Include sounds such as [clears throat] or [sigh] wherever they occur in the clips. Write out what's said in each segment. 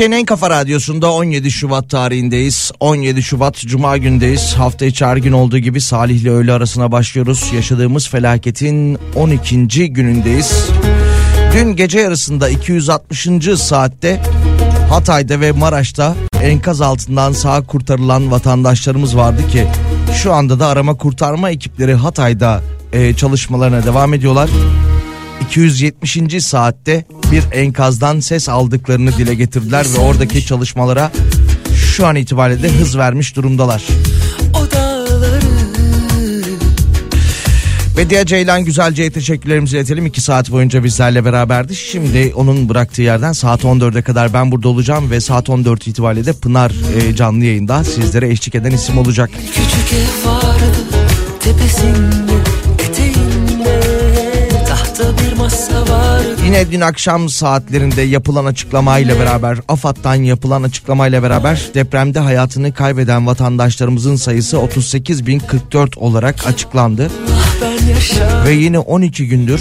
Türkiye'nin en kafa radyosunda 17 Şubat tarihindeyiz. 17 Şubat Cuma gündeyiz. Hafta içi her gün olduğu gibi Salih ile öğle arasına başlıyoruz. Yaşadığımız felaketin 12. günündeyiz. Dün gece yarısında 260. saatte Hatay'da ve Maraş'ta enkaz altından sağ kurtarılan vatandaşlarımız vardı ki şu anda da arama kurtarma ekipleri Hatay'da e, çalışmalarına devam ediyorlar. 270. saatte bir enkazdan ses aldıklarını dile getirdiler ve oradaki çalışmalara şu an itibariyle de hız vermiş durumdalar. Bediye Ceylan Güzelce'ye teşekkürlerimizi iletelim. 2 saat boyunca bizlerle beraberdi. Şimdi onun bıraktığı yerden saat 14'e kadar ben burada olacağım ve saat 14 itibariyle de Pınar e, canlı yayında sizlere eşlik eden isim olacak. Küçük ev vardı tepesinde Yine dün akşam saatlerinde yapılan açıklamayla beraber AFAD'dan yapılan açıklamayla beraber depremde hayatını kaybeden vatandaşlarımızın sayısı 38.044 olarak açıklandı. Ve yine 12 gündür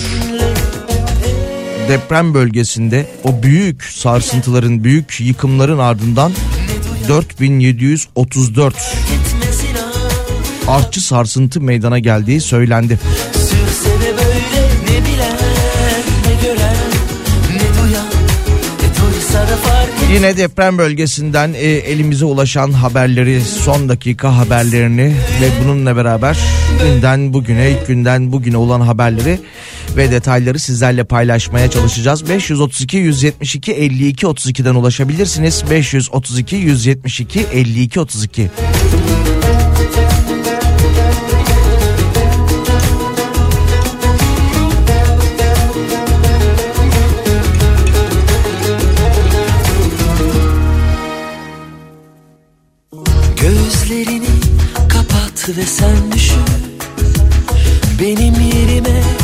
deprem bölgesinde o büyük sarsıntıların, büyük yıkımların ardından 4734 gitmesin ha. artçı sarsıntı meydana geldiği söylendi. Yine deprem bölgesinden e, elimize ulaşan haberleri, son dakika haberlerini ve bununla beraber günden bugüne, günden bugüne olan haberleri ve detayları sizlerle paylaşmaya çalışacağız. 532 172 52 32'den ulaşabilirsiniz. 532 172 52 32. ve sen düşün. Benim yerime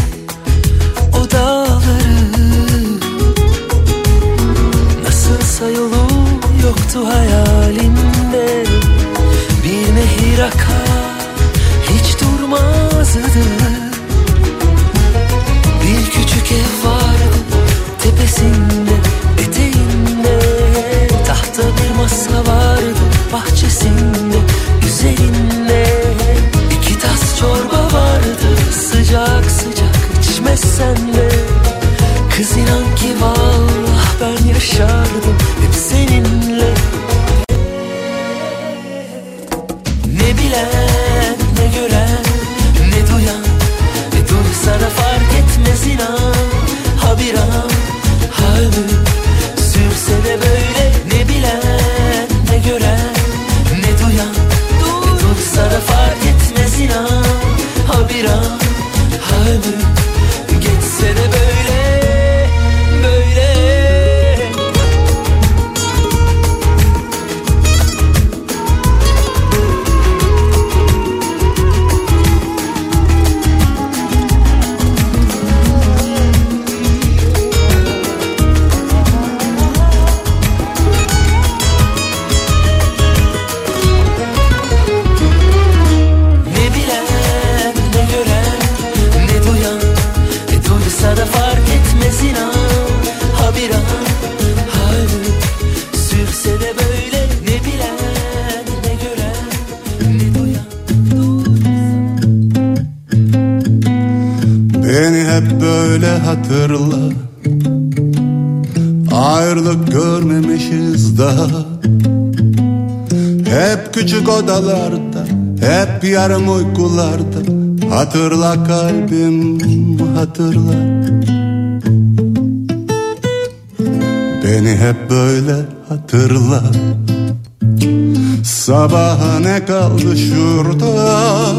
Yarım uykularda Hatırla kalbim hatırla. Beni hep böyle hatırla. Sabaha ne kaldı şurada?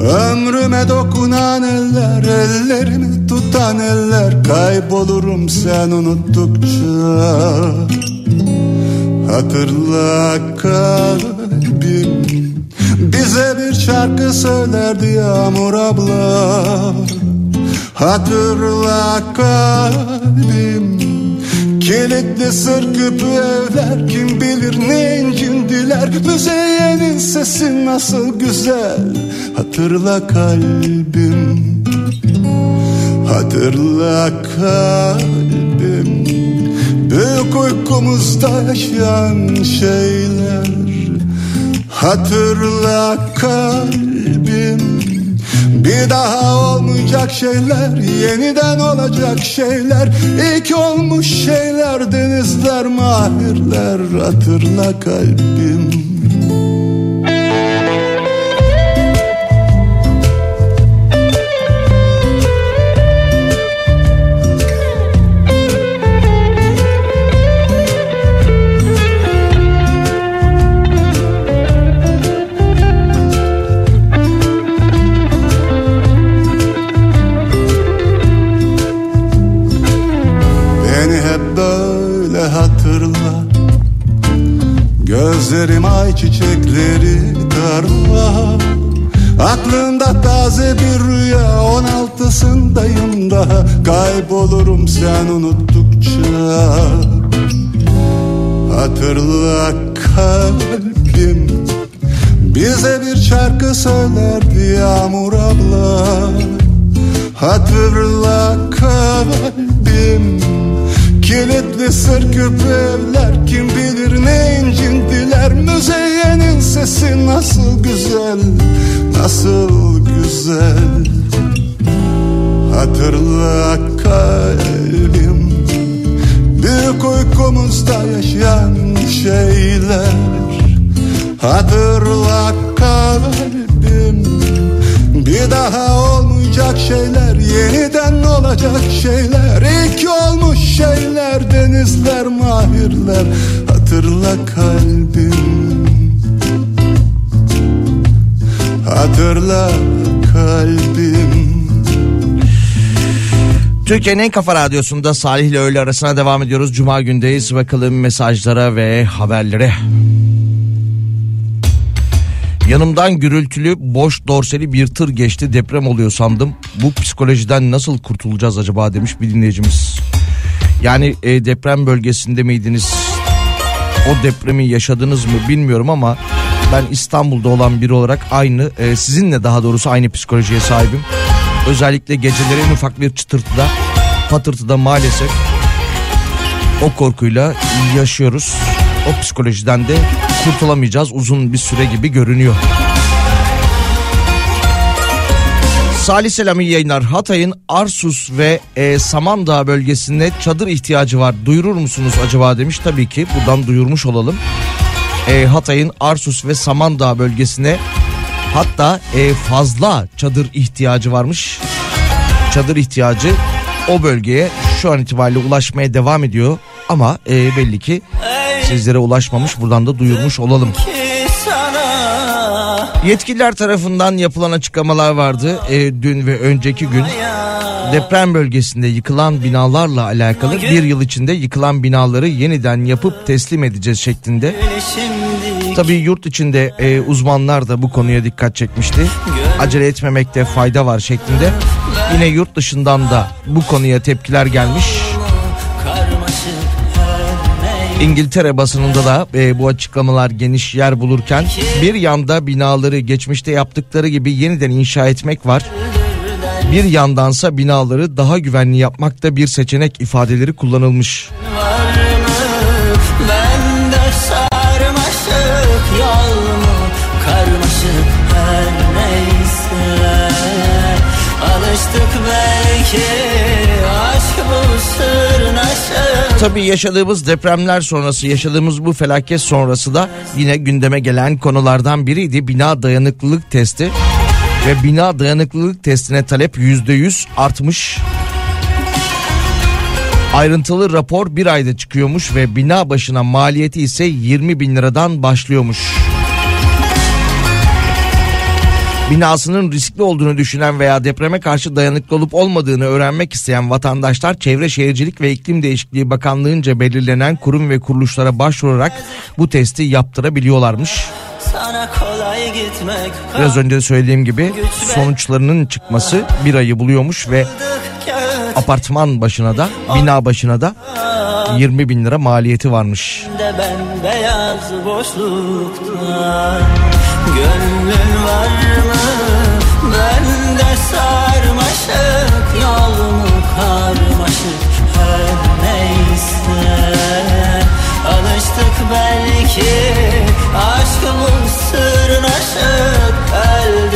Ömrüme dokunan eller Ellerimi tutan eller. Kaybolurum sen unuttukça. Hatırla kalbim şarkı söylerdi Yağmur abla. Hatırla kalbim Kilitli sır küpü evler Kim bilir ne incindiler Müzeyyenin sesi nasıl güzel Hatırla kalbim. Hatırla kalbim Büyük uykumuzda yaşayan şeyler. Hatırla kalbim. Bir daha olmayacak şeyler Yeniden olacak şeyler. İlk olmuş şeyler Denizler mahirler Hatırla kalbim Gözlerim ay çiçekleri tarla Aklında taze bir rüya on altısındayım daha. Kaybolurum sen unuttukça. Hatırla kalbim Bize bir şarkı söylerdi Yağmur abla. Hatırla kalbim Kilitli sır küpü evler Kim bilir ne incindiler. Müzeyyenin sesi nasıl güzel Nasıl güzel. Hatırla kalbim Büyük uykumuzda yaşayan şeyler. Hatırla kalbim Bir daha olmayacak şeyler Yeniden olacak şeyler İlk olmuş şeyler Denizler mahirler Hatırla kalbim Hatırla kalbim Türkiye'nin en kafa radyosunda Salih ile öğle arasına devam ediyoruz. Cuma gündeyiz. Bakalım mesajlara ve haberlere. Yanımdan gürültülü, boş dorseli bir tır geçti. Deprem oluyor sandım. Bu psikolojiden nasıl kurtulacağız acaba demiş bir dinleyicimiz. Yani e, deprem bölgesinde miydiniz? O depremi yaşadınız mı bilmiyorum ama ben İstanbul'da olan biri olarak aynı e, sizinle daha doğrusu aynı psikolojiye sahibim. Özellikle geceleri en ufak bir çıtırtıda, patırtıda maalesef o korkuyla yaşıyoruz. O psikolojiden de kurtulamayacağız uzun bir süre gibi görünüyor. Salih Selam yayınlar. Hatay'ın Arsus ve e, Samandağ bölgesinde çadır ihtiyacı var. Duyurur musunuz acaba demiş. Tabii ki buradan duyurmuş olalım. E, Hatay'ın Arsus ve Samandağ bölgesine hatta e, fazla çadır ihtiyacı varmış. Çadır ihtiyacı o bölgeye şu an itibariyle ulaşmaya devam ediyor. Ama e, belli ki sizlere ulaşmamış. Buradan da duyurmuş olalım. Yetkililer tarafından yapılan açıklamalar vardı e, dün ve önceki gün. Deprem bölgesinde yıkılan binalarla alakalı bir yıl içinde yıkılan binaları yeniden yapıp teslim edeceğiz şeklinde. Tabii yurt içinde e, uzmanlar da bu konuya dikkat çekmişti. Acele etmemekte fayda var şeklinde. Yine yurt dışından da bu konuya tepkiler gelmiş. İngiltere basınında da e, bu açıklamalar geniş yer bulurken bir yanda binaları geçmişte yaptıkları gibi yeniden inşa etmek var. Bir yandansa binaları daha güvenli yapmak da bir seçenek ifadeleri kullanılmış. Tabii yaşadığımız depremler sonrası, yaşadığımız bu felaket sonrası da yine gündeme gelen konulardan biriydi. Bina dayanıklılık testi ve bina dayanıklılık testine talep yüzde yüz artmış. Ayrıntılı rapor bir ayda çıkıyormuş ve bina başına maliyeti ise 20 bin liradan başlıyormuş. Binasının riskli olduğunu düşünen veya depreme karşı dayanıklı olup olmadığını öğrenmek isteyen vatandaşlar Çevre Şehircilik ve İklim Değişikliği Bakanlığı'nca belirlenen kurum ve kuruluşlara başvurarak bu testi yaptırabiliyorlarmış. Biraz önce söylediğim gibi sonuçlarının çıkması bir ayı buluyormuş ve apartman başına da bina başına da 20 bin lira maliyeti varmış. Ben beyaz boşlukta Gönlün var mı? Bende sarmaşık Yol mu karmaşık Her neyse Alıştık belki Aşkımız sırnaşık Öldür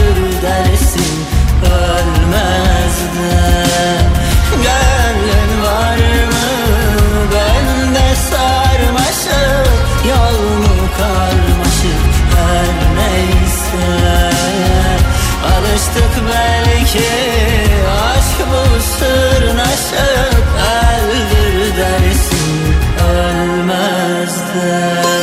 Alıştık belki Aşk bu sırnaşık Öldür dersin Ölmez de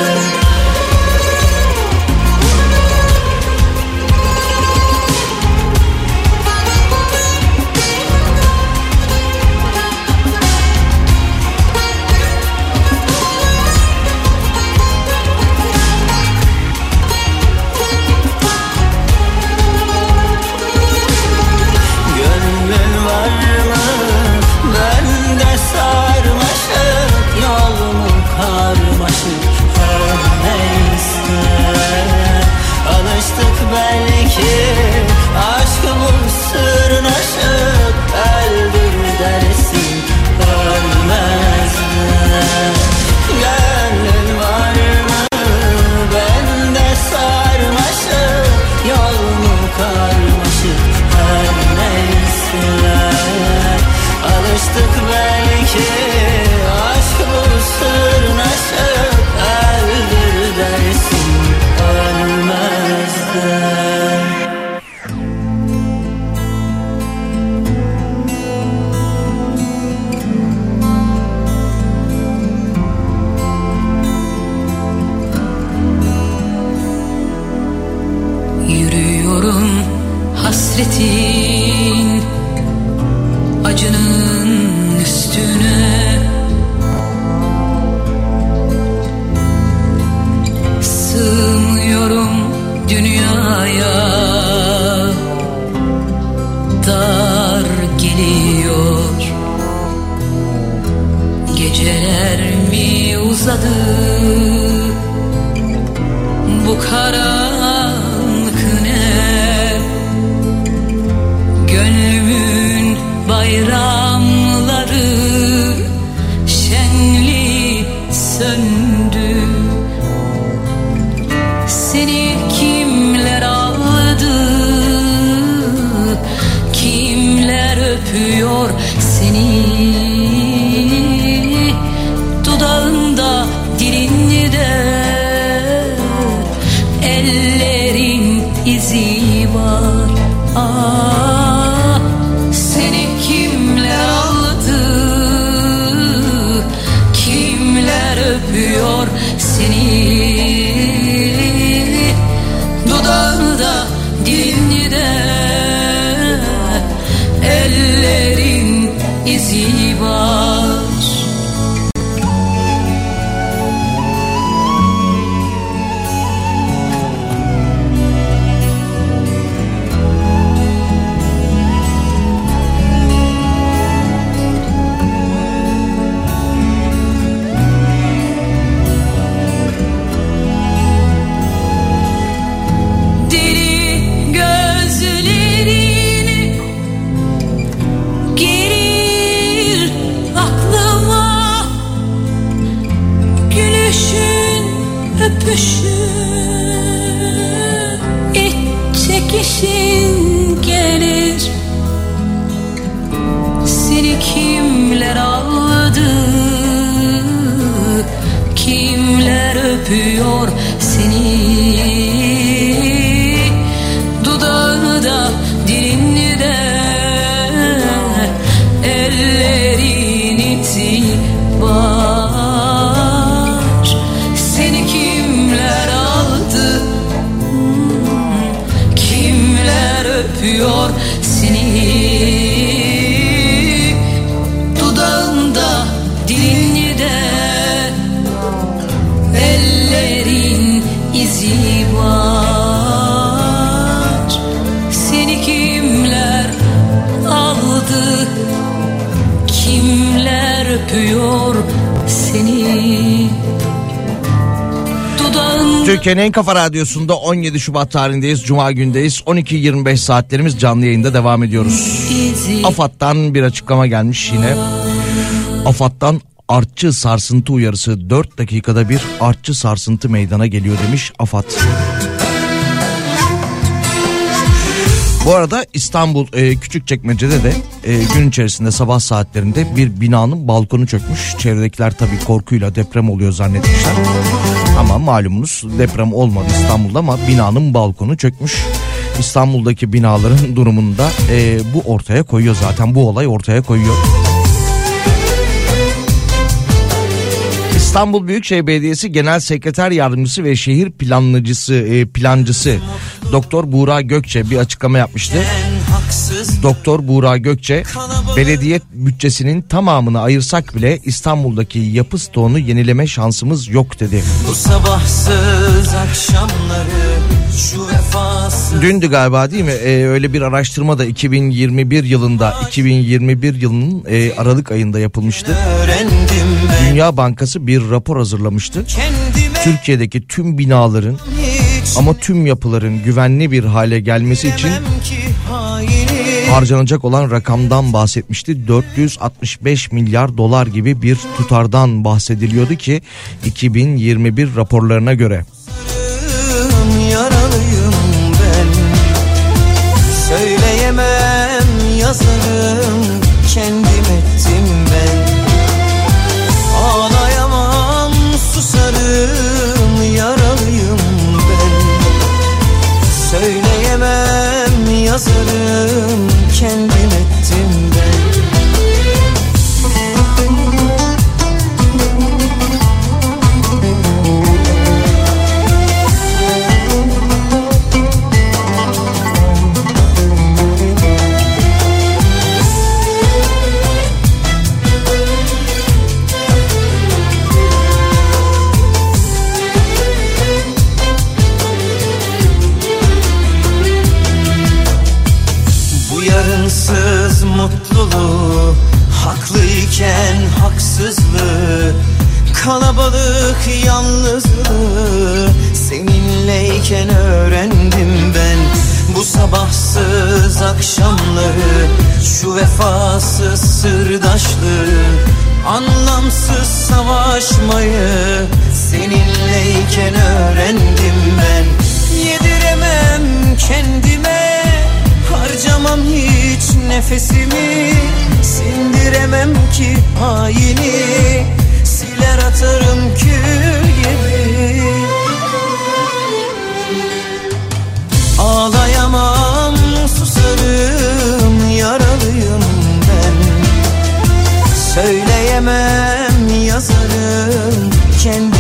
Türkiye'nin en kafa radyosunda 17 Şubat tarihindeyiz. Cuma gündeyiz. 12.25 saatlerimiz canlı yayında devam ediyoruz. AFAD'dan bir açıklama gelmiş yine. AFAD'dan artçı sarsıntı uyarısı 4 dakikada bir artçı sarsıntı meydana geliyor demiş AFAD. Bu arada İstanbul e, Küçükçekmece'de de e, gün içerisinde sabah saatlerinde bir binanın balkonu çökmüş. Çevredekiler tabii korkuyla deprem oluyor zannetmişler. Ama malumunuz deprem olmadı İstanbul'da ama binanın balkonu çökmüş. İstanbul'daki binaların durumunda e, bu ortaya koyuyor zaten bu olay ortaya koyuyor. İstanbul Büyükşehir Belediyesi Genel Sekreter Yardımcısı ve Şehir Planlıcısı e, Plancısı Doktor Buğra Gökçe bir açıklama yapmıştı. Doktor Buğra Gökçe belediye bütçesinin tamamını ayırsak bile İstanbul'daki yapı stoğunu yenileme şansımız yok dedi. Bu sabahsız akşamları Dündü galiba değil mi? Ee, öyle bir araştırma da 2021 yılında 2021 yılının e, Aralık ayında yapılmıştı. Dünya Bankası bir rapor hazırlamıştı. Türkiye'deki tüm binaların ama tüm yapıların güvenli bir hale gelmesi için harcanacak olan rakamdan bahsetmişti. 465 milyar dolar gibi bir tutardan bahsediliyordu ki 2021 raporlarına göre. Seninleyken öğrendim ben. Bu sabahsız akşamları Şu vefasız sırdaşlığı Anlamsız savaşmayı Seninleyken öğrendim ben. Yediremem kendime Harcamam hiç nefesimi. Sindiremem ki haini Siler atarım kül gibi can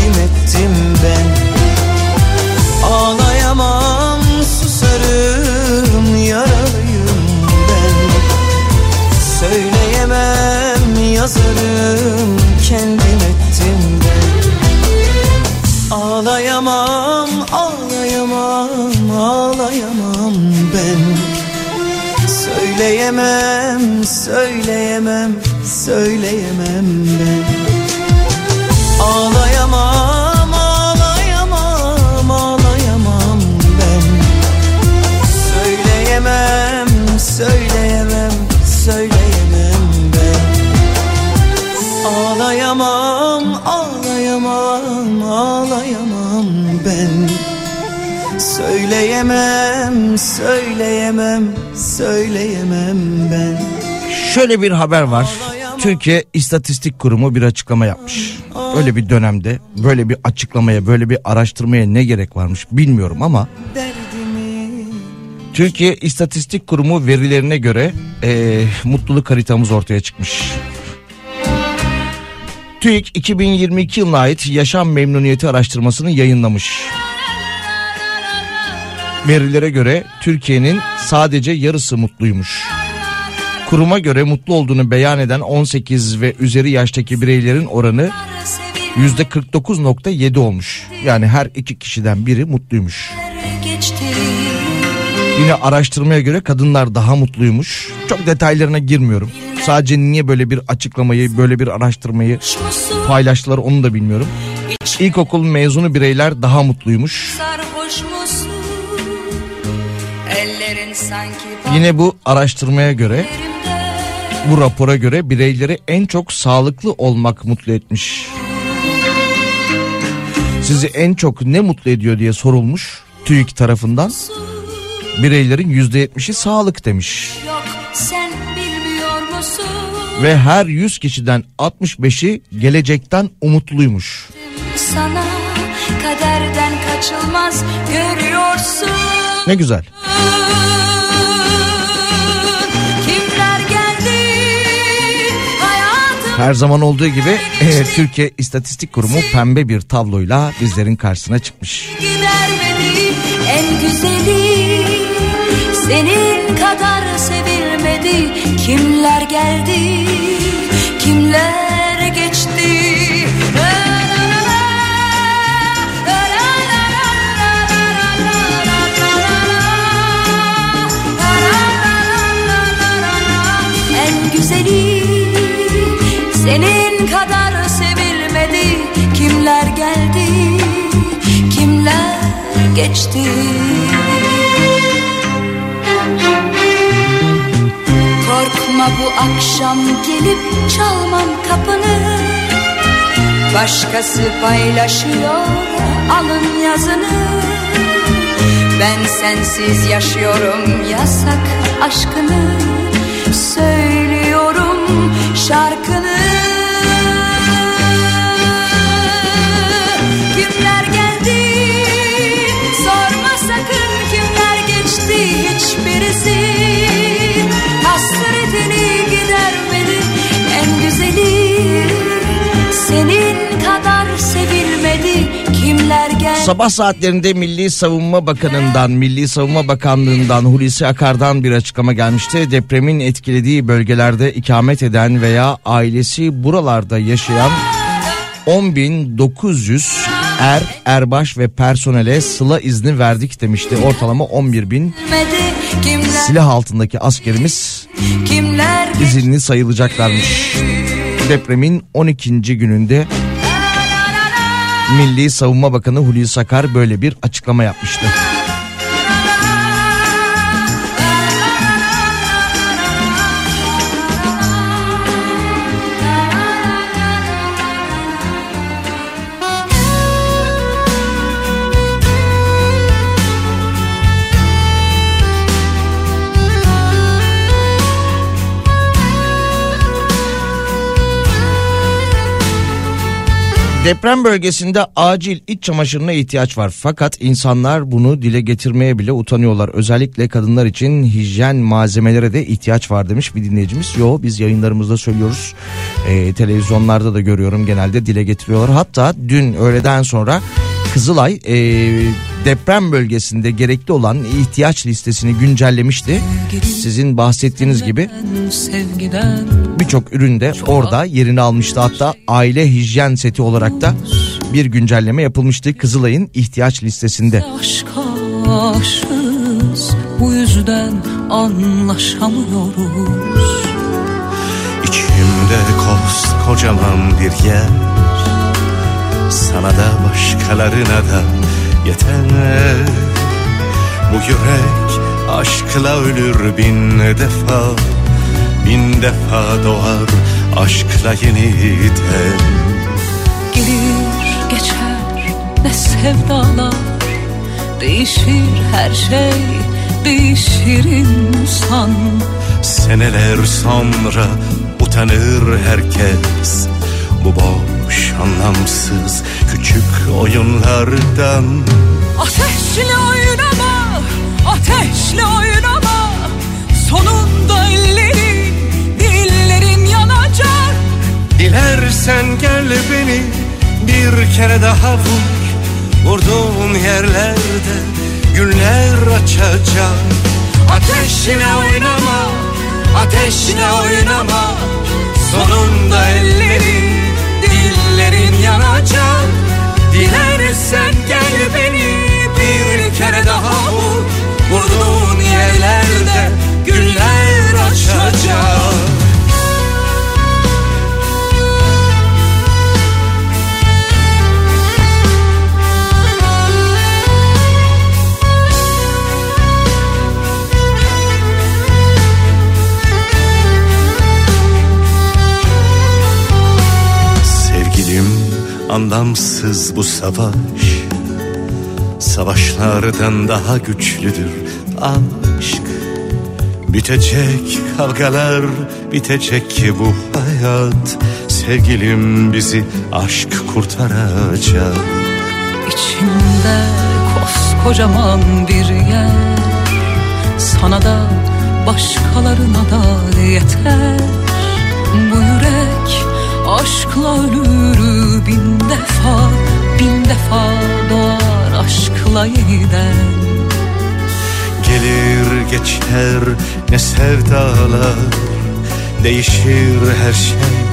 Söyleyemem söyleyemem ben Şöyle bir haber var. Türkiye İstatistik Kurumu bir açıklama yapmış. Öyle bir dönemde böyle bir açıklamaya, böyle bir araştırmaya ne gerek varmış bilmiyorum ama Türkiye İstatistik Kurumu verilerine göre eee, mutluluk haritamız ortaya çıkmış. TÜİK 2022 yılına ait yaşam memnuniyeti araştırmasını yayınlamış. Verilere göre Türkiye'nin sadece yarısı mutluymuş. Kuruma göre mutlu olduğunu beyan eden 18 ve üzeri yaştaki bireylerin oranı %49.7 olmuş. Yani her iki kişiden biri mutluymuş. Yine araştırmaya göre kadınlar daha mutluymuş. Çok detaylarına girmiyorum. Sadece niye böyle bir açıklamayı, böyle bir araştırmayı paylaştılar onu da bilmiyorum. İlkokul mezunu bireyler daha mutluymuş. Yine bu araştırmaya göre, bu rapora göre bireyleri en çok sağlıklı olmak mutlu etmiş. Sizi en çok ne mutlu ediyor diye sorulmuş TÜİK tarafından. Bireylerin %70'i sağlık demiş. yok sen bilmiyor musun Ve her 100 kişiden 65'i gelecekten umutluymuş. sana kaderden kaçılmaz görüyorsun Ne güzel. Her zaman olduğu gibi e, Türkiye İstatistik Kurumu pembe bir tabloyla bizlerin karşısına çıkmış. en güzeli Senin kadar sevilmedi kimler geldi kimler geçti La la kadar sevilmedi. Kimler geldi kimler geçti? Korkma bu akşam gelip çalmam kapını. Başkası paylaşıyor alın yazını. Ben sensiz yaşıyorum yasak aşkını. Söylüyorum şarkını Sabah saatlerinde Milli Savunma Bakanı'ndan, Milli Savunma Bakanlığı'ndan Hulusi Akar'dan bir açıklama gelmişti. Depremin etkilediği bölgelerde ikamet eden veya ailesi buralarda yaşayan 10.900 er, erbaş ve personele sıla izni verdik demişti. Ortalama 11 bin kimler silah altındaki askerimiz izinli sayılacaklarmış. Depremin 12. gününde Milli Savunma Bakanı Hulusi Akar böyle bir açıklama yapmıştı. Deprem bölgesinde acil iç çamaşırına ihtiyaç var. Fakat insanlar bunu dile getirmeye bile utanıyorlar. Özellikle kadınlar için hijyen malzemelere de ihtiyaç var demiş bir dinleyicimiz. Yo biz yayınlarımızda söylüyoruz. Ee, televizyonlarda da görüyorum genelde dile getiriyorlar. Hatta dün öğleden sonra Kızılay e, deprem bölgesinde gerekli olan ihtiyaç listesini güncellemişti. Sizin bahsettiğiniz gibi birçok üründe orada yerini almıştı. Hatta aile hijyen seti olarak da bir güncelleme yapılmıştı Kızılay'ın ihtiyaç listesinde. aşığız Bu yüzden anlaşamıyoruz İçimde koskocaman bir yer Sana da başkalarına da yeter. Bu yürek aşkla ölür bin defa Bin defa doğar aşkla yeniden Gelir geçer ne sevdalar. Değişir her şey değişir insan. Seneler sonra utanır herkes. Bu boş anlamsız küçük oyunlardan. Ateşle oynama, ateşle oynama. Sonunda ellerin, dillerin yanacak. Dilersen gel beni bir kere daha vur. Vurduğun yerlerde güller açacak. Ateşle oynama, ateşle oynama. Sonunda ellerin, dillerin yanacak. Dilersen gel beni bir kere daha vur. Vurduğun yerlerde güller açacak anlamsız bu savaş. Savaşlardan daha güçlüdür aşk. Bitecek kavgalar bitecek ki bu hayat. Sevgilim bizi aşk kurtaracak. İçimde koskocaman bir yer. Sana da başkalarına da yeter. Bu yürek aşkla ölür bin defa Bin defa doğar aşkla yeniden. Gelir geçer ne sevdalar Değişir her şey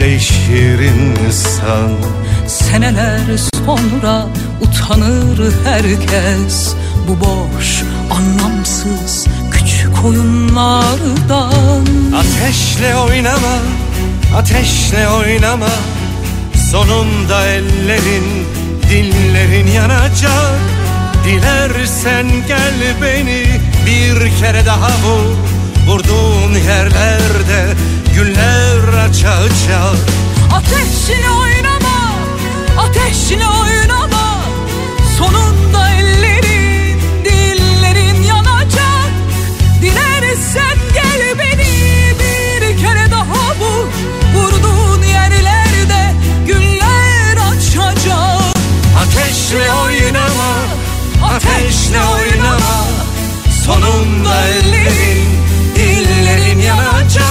değişir insan. Seneler sonra utanır herkes Bu boş anlamsız küçük oyunlardan. Ateşle oynama, ateşle oynama Sonunda ellerin, dillerin yanacak. Dilersen gel beni bir kere daha vur Vurduğun yerlerde güller açacak Ateşle oynama, ateşle oynama. Sonunda Ateşle oynama, ateşle oynama. Sonunda ellerin, dillerin yanacak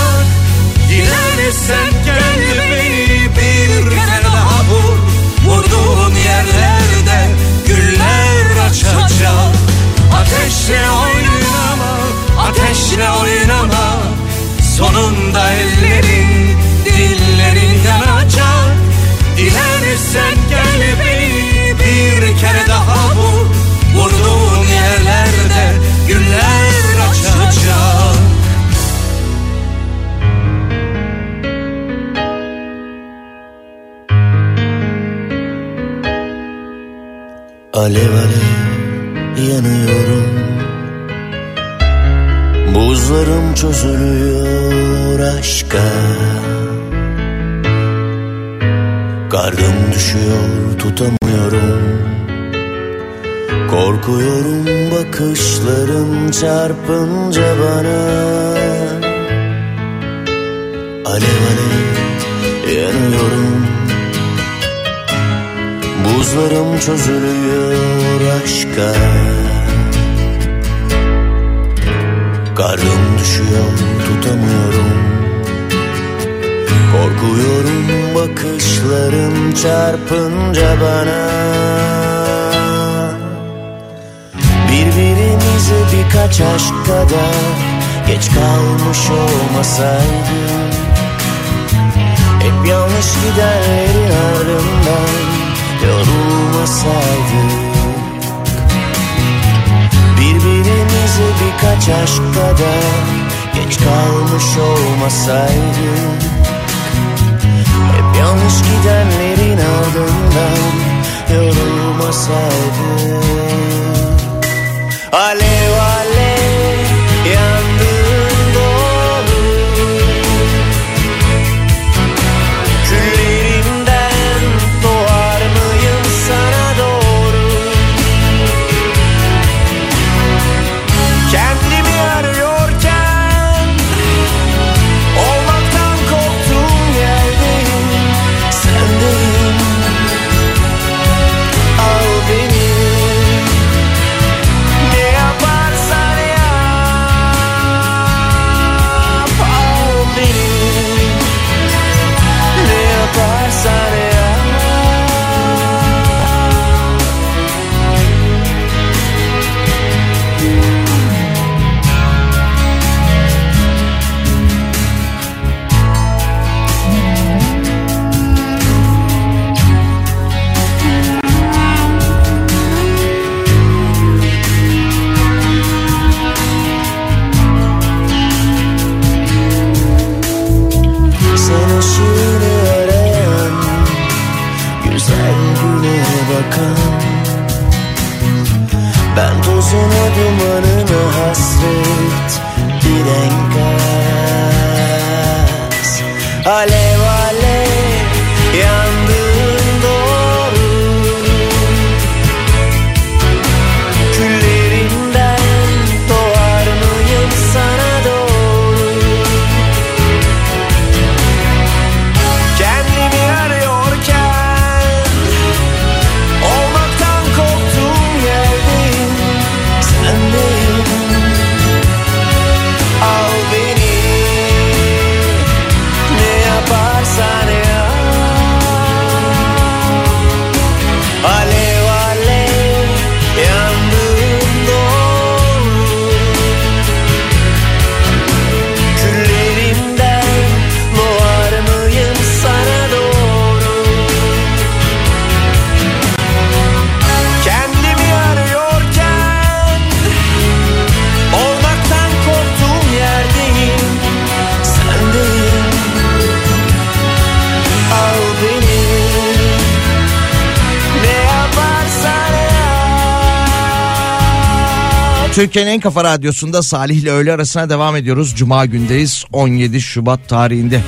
Türkiye'nin en kafa radyosunda Salih ile öğle arasına devam ediyoruz. Cuma gündeyiz 17 Şubat tarihinde.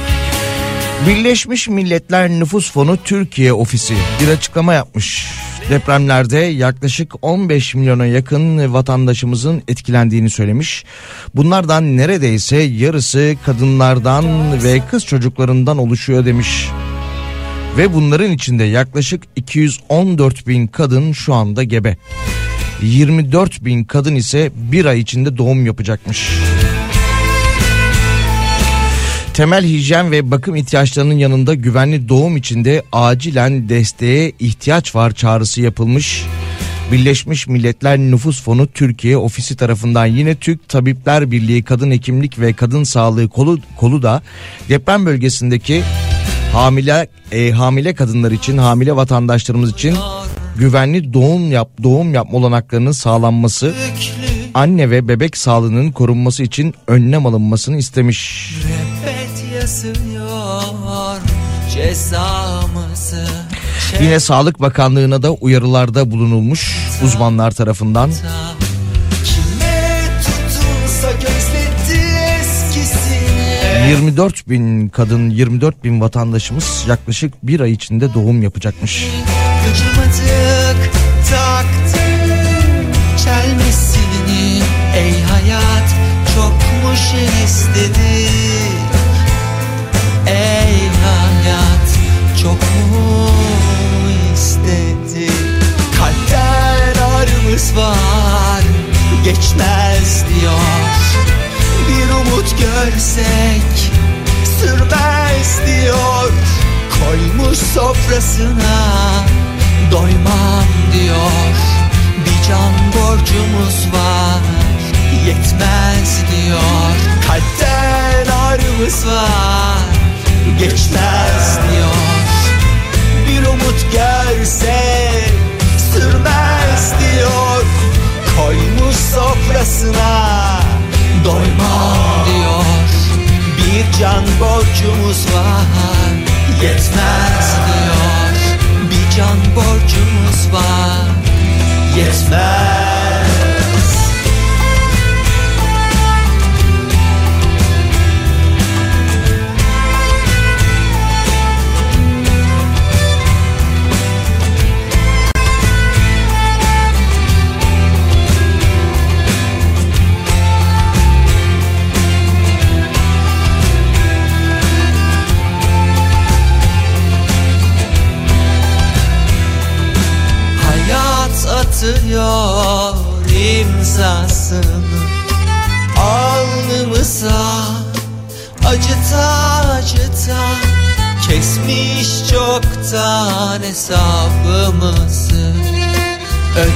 Birleşmiş Milletler Nüfus Fonu Türkiye Ofisi bir açıklama yapmış. Depremlerde yaklaşık 15 milyona yakın vatandaşımızın etkilendiğini söylemiş. Bunlardan neredeyse yarısı kadınlardan ve kız çocuklarından oluşuyor demiş. Ve bunların içinde yaklaşık 214 bin kadın şu anda gebe. 24 bin kadın ise bir ay içinde doğum yapacakmış. Temel hijyen ve bakım ihtiyaçlarının yanında güvenli doğum içinde acilen desteğe ihtiyaç var çağrısı yapılmış. Birleşmiş Milletler Nüfus Fonu Türkiye ofisi tarafından yine Türk Tabipler Birliği Kadın Hekimlik ve Kadın Sağlığı kolu, kolu da deprem bölgesindeki hamile e, hamile kadınlar için hamile vatandaşlarımız için güvenli doğum yap doğum yapma olanaklarının sağlanması anne ve bebek sağlığının korunması için önlem alınmasını istemiş. Yine Sağlık Bakanlığı'na da uyarılarda bulunulmuş uzmanlar tarafından. Eskisini 24 bin kadın 24 bin vatandaşımız yaklaşık bir ay içinde doğum yapacakmış. Gıcımadık taktım çelmesini Ey hayat çok mu şey istedi Ey hayat çok mu istedi Kalpten ağrımız var geçmez diyor. Bir umut görsek sürmez diyor. Koymuş sofrasına doymam diyor. Bir can borcumuz var yetmez diyor. Kalpten ağrımız var geçmez diyor. Bir umut görsek sürmez diyor. Koymuş sofrasına doymam diyor. Bir can borcumuz var yetmez diyor can borcumuz var. Yetmez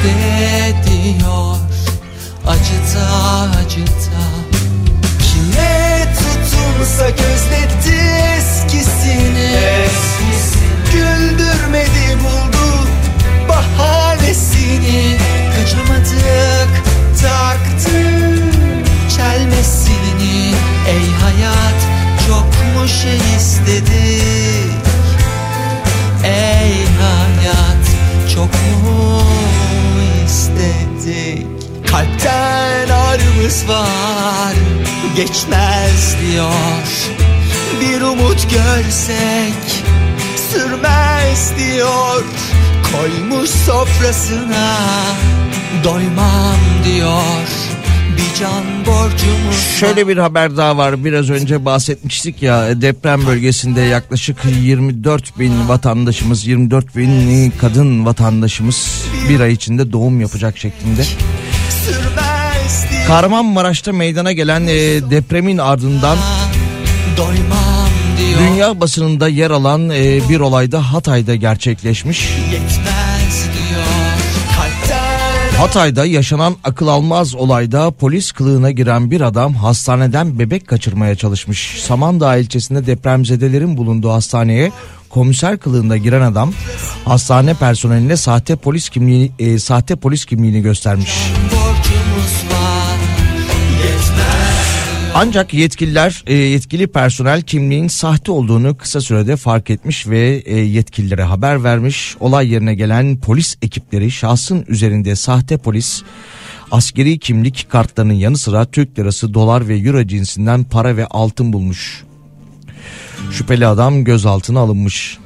there Şöyle bir haber daha var. Biraz önce bahsetmiştik ya deprem bölgesinde yaklaşık 24 bin vatandaşımız, 24 bin kadın vatandaşımız bir ay içinde doğum yapacak şeklinde. Kahramanmaraş'ta meydana gelen e, depremin ardından dünya basınında yer alan e, bir olayda Hatay'da gerçekleşmiş. Yetmez Hatay'da yaşanan akıl almaz olayda polis kılığına giren bir adam hastaneden bebek kaçırmaya çalışmış. Samandağ ilçesinde depremzedelerin bulunduğu hastaneye komiser kılığında giren adam hastane personeline sahte polis kimliği e, sahte polis kimliğini göstermiş. Ancak yetkililer e, yetkili personel kimliğin sahte olduğunu kısa sürede fark etmiş ve e, yetkililere haber vermiş. Olay yerine gelen polis ekipleri şahsın üzerinde sahte polis askeri kimlik kartlarının yanı sıra Türk lirası, dolar ve euro cinsinden para ve altın bulmuş. Şüpheli adam gözaltına alınmış.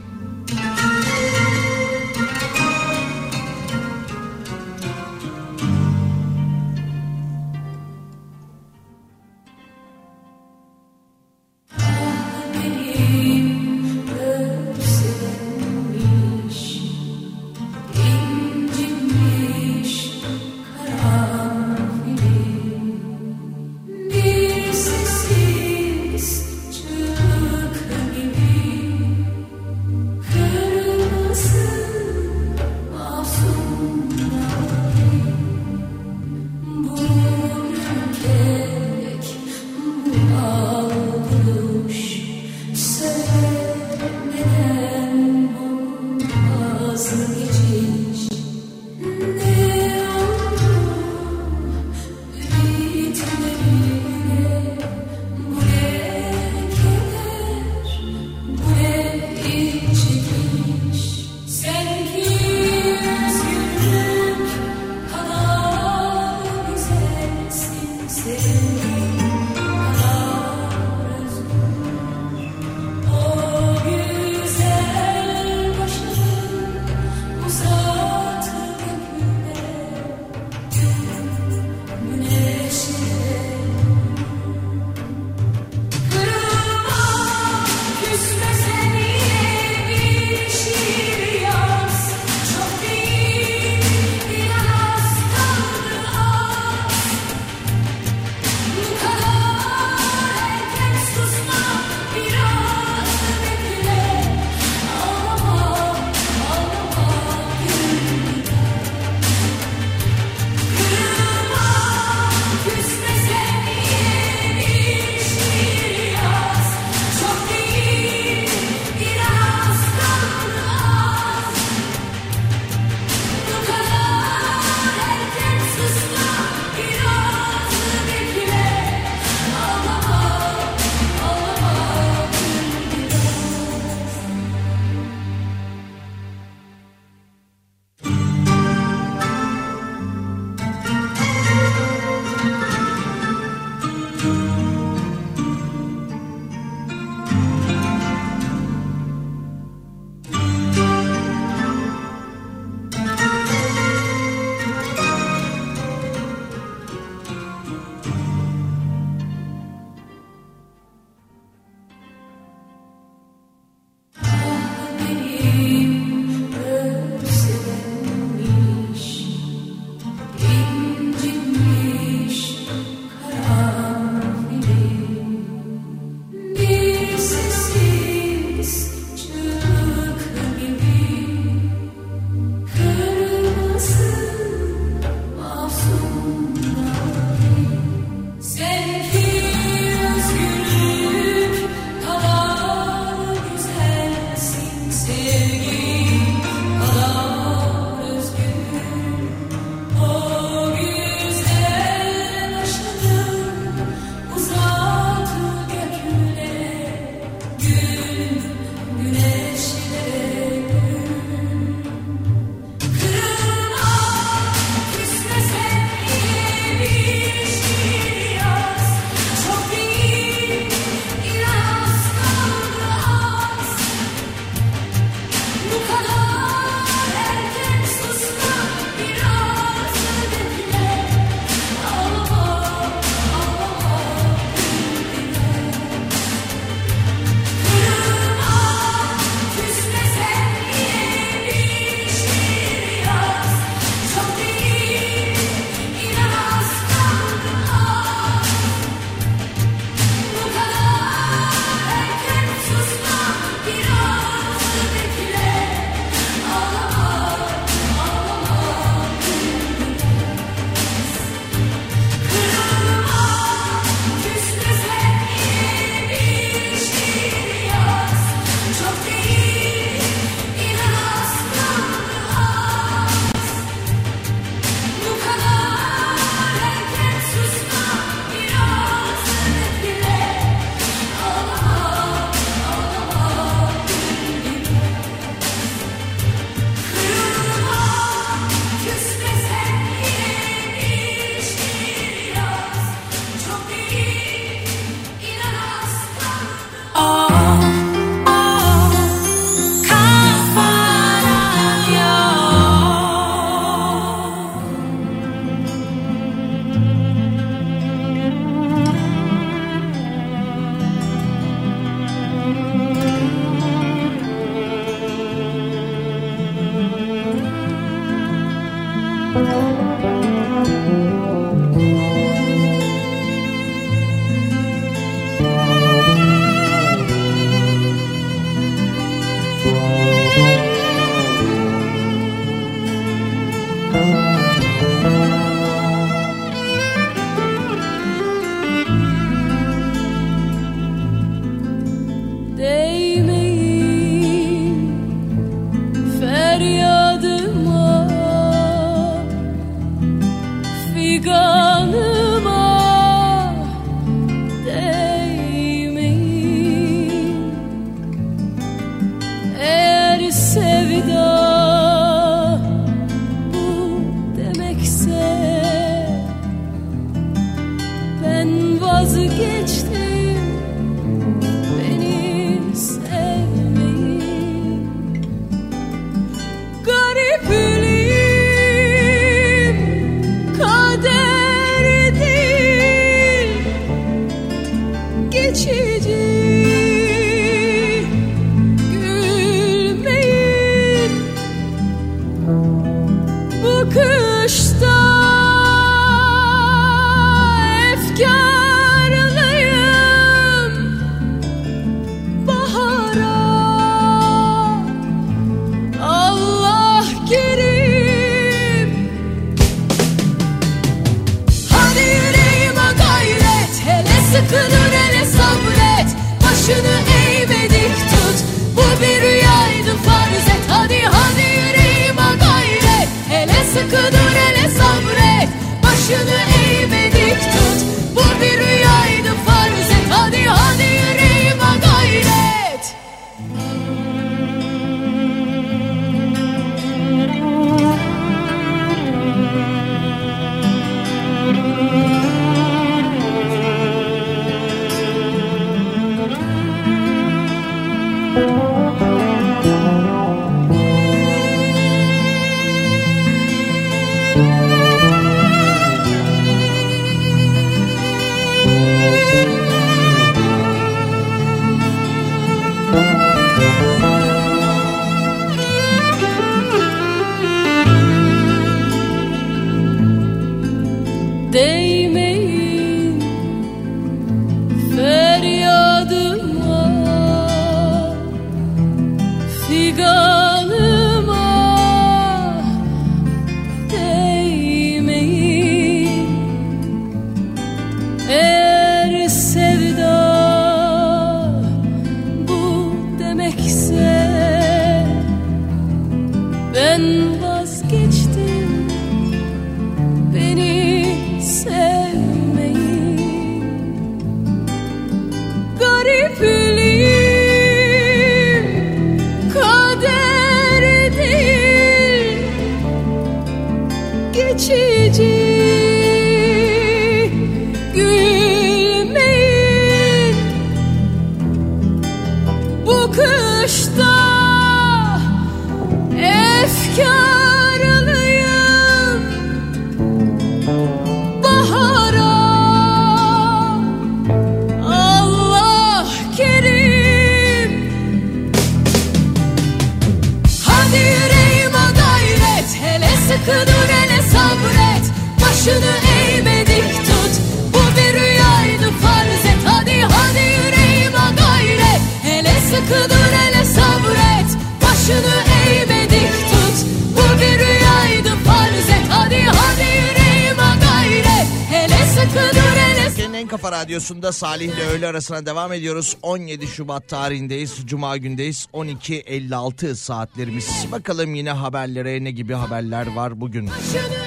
Radyosunda Salih ile öğle arasına devam ediyoruz. 17 Şubat tarihindeyiz. Cuma gündeyiz. 12.56 saatlerimiz. Bakalım yine haberlere ne gibi haberler var bugün. Başını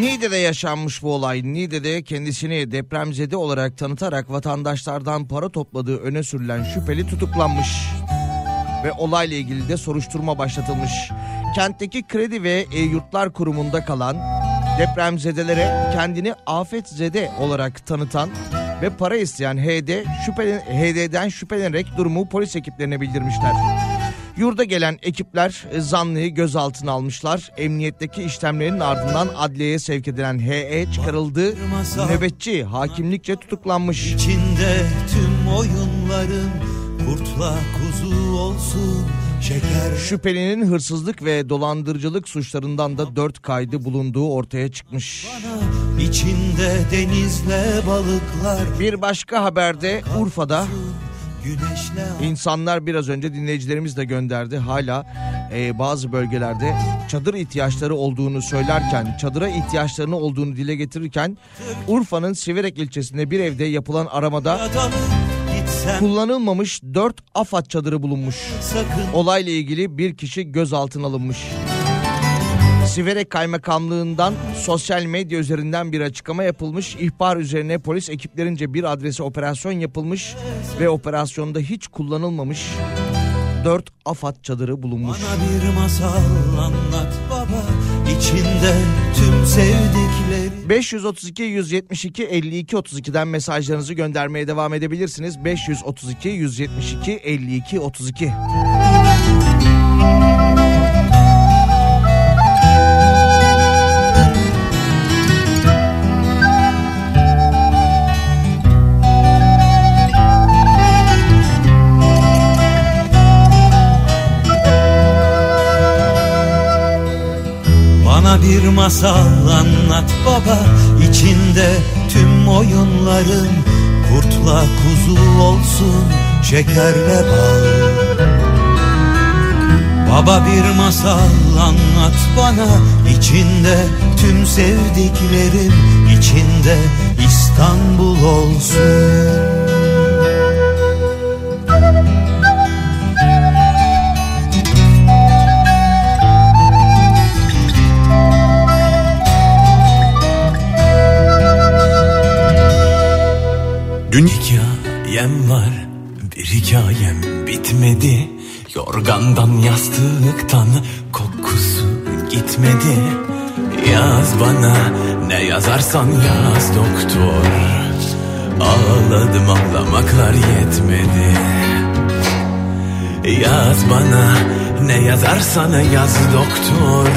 Niğde'de yaşanmış bu olay. Niğde'de kendisini depremzede olarak tanıtarak vatandaşlardan para topladığı öne sürülen şüpheli tutuklanmış. Ve olayla ilgili de soruşturma başlatılmış. Kentteki kredi ve e, yurtlar kurumunda kalan depremzedelere kendini afetzede olarak tanıtan ve para isteyen HD şüphelen, HD'den şüphelenerek durumu polis ekiplerine bildirmişler. Yurda gelen ekipler e, zanlıyı gözaltına almışlar. Emniyetteki işlemlerin ardından adliyeye sevk edilen HE çıkarıldı. Nöbetçi hakimlikçe tutuklanmış. İçinde tüm oyunların kurtla kuzu olsun Şüphelinin hırsızlık ve dolandırıcılık suçlarından da 4 kaydı bulunduğu ortaya çıkmış. bana içinde denizle balıklar Bir başka haberde Urfa'da insanlar biraz önce dinleyicilerimiz de gönderdi. Hala e, bazı bölgelerde çadır ihtiyaçları olduğunu söylerken, çadıra ihtiyaçlarını olduğunu dile getirirken Urfa'nın Siverek ilçesinde bir evde yapılan aramada kullanılmamış 4 AFAD çadırı bulunmuş. sakın Olayla ilgili bir kişi gözaltına alınmış. Siverek Kaymakamlığından sosyal medya üzerinden bir açıklama yapılmış. İhbar üzerine polis ekiplerince bir adrese operasyon yapılmış ve operasyonda hiç kullanılmamış 4 AFAD çadırı bulunmuş. bana bir masal anlat baba içinde tüm sevdikleri 532 172 52 32'den mesajlarınızı göndermeye devam edebilirsiniz. 532 172 52 32. masal anlat baba. İçinde tüm oyunların Kurtla kuzu olsun şekerle bal. Baba bir masal anlat bana. İçinde tüm sevdiklerim içinde İstanbul olsun Dün hikayem var bir hikayem bitmedi. Yorgandan yastıktan kokusu gitmedi. Yaz bana ne yazarsan yaz doktor. Ağladım ağlamaklar yetmedi. Yaz bana ne yazarsan yaz doktor.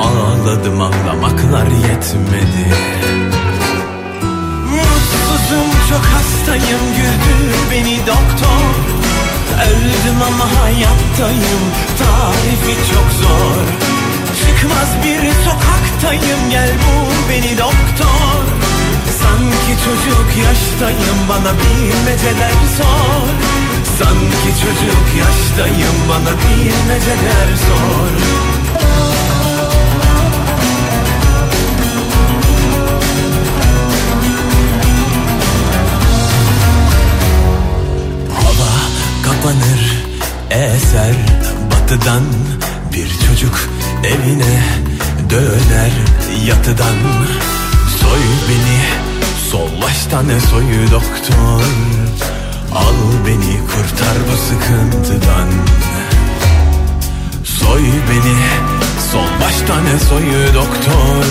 Ağladım ağlamaklar yetmedi Mutsuzum çok hastayım. Güldür beni doktor. Öldüm ama hayattayım. Tarifi çok zor. Çıkmaz bir sokaktayım. Gel bul beni doktor. Sanki çocuk yaştayım. Bana bilmeceler sor. Sanki çocuk yaştayım. Bana bilmeceler sor kapanır eser. Batıdan Bir çocuk evine döner yatıdan. Soy beni sol baştan soyu doktor Al beni kurtar bu sıkıntıdan. Soy beni sol baştan soyu doktor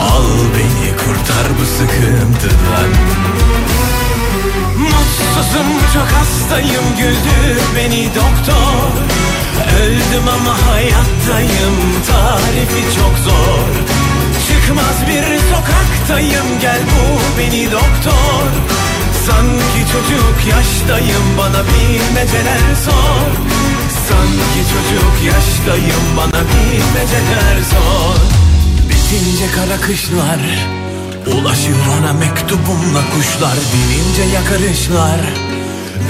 Al beni kurtar bu sıkıntıdan Mutsuzum çok hastayım güldür beni doktor. Öldüm ama hayattayım tarifi çok zor. Çıkmaz bir sokaktayım gel bu beni doktor. Sanki çocuk yaştayım bana bilmeceler sor. Sanki çocuk yaştayım bana bilmeceler sor. Bitince kara kışlar Ulaşır ona mektubumla kuşlar Dinince yakarışlar.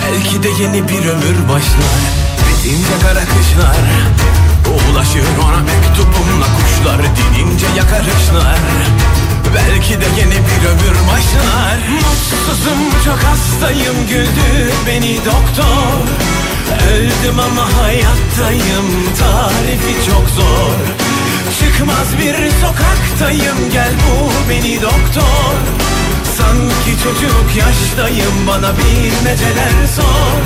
Belki de yeni bir ömür başlar. Bitince kara kışlar. Ulaşır ona mektubumla kuşlar Dinince yakarışlar. Belki de yeni bir ömür başlar. Mutsuzum çok hastayım güldür beni doktor. Öldüm ama hayattayım tarifi çok zor Çıkmaz bir sokaktayım gel bu beni doktor. Sanki çocuk yaştayım bana bilmeceler sor.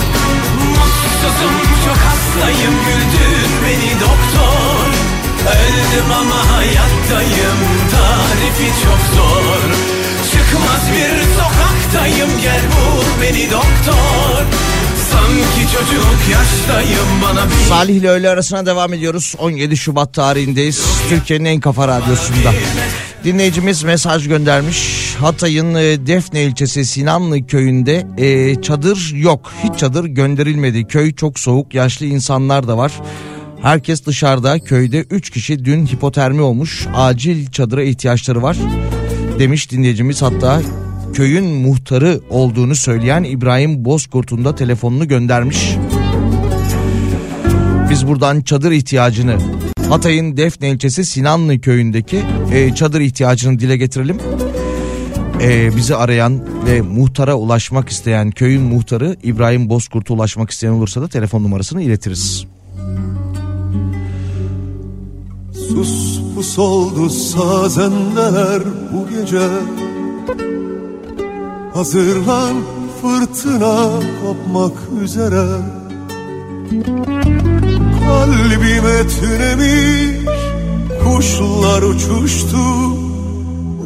Mutsuzum çok hastayım güldür beni doktor. Öldüm ama hayattayım tarifi çok zor. Çıkmaz bir sokaktayım gel bul beni doktor Salih ile öğle arasına devam ediyoruz. 17 Şubat tarihindeyiz. Türkiye'nin en kafa radyosunda. Dinleyicimiz mesaj göndermiş. Hatay'ın e, Defne ilçesi Sinanlı köyünde e, çadır yok. Hiç çadır gönderilmedi. Köy çok soğuk. Yaşlı insanlar da var. Herkes dışarıda. Köyde 3 kişi dün hipotermi olmuş. Acil çadıra ihtiyaçları var. Demiş dinleyicimiz hatta köyün muhtarı olduğunu söyleyen İbrahim Bozkurt'un da telefonunu göndermiş. Biz buradan çadır ihtiyacını Hatay'ın Defne ilçesi Sinanlı köyündeki e, çadır ihtiyacını dile getirelim. E, bizi arayan ve muhtara ulaşmak isteyen köyün muhtarı İbrahim Bozkurt'a ulaşmak isteyen olursa da telefon numarasını iletiriz. Sus pus oldu sazendeler bu gece Hazırlan fırtına kopmak üzere. Kalbime tünemiş kuşlar uçuştu.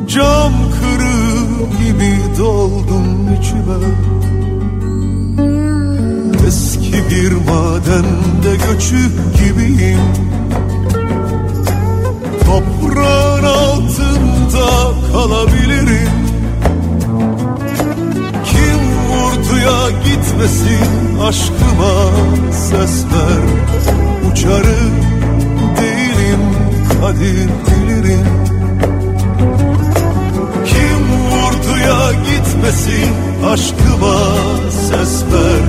Cam kırık gibi doldum içime. Eski bir madende göçük gibiyim. Toprağın altında kalabilirim vurduya gitmesin aşkıma ses ver. Uçarım değilim kadir bilirim. Kim vurduya gitmesin aşkıma ses ver.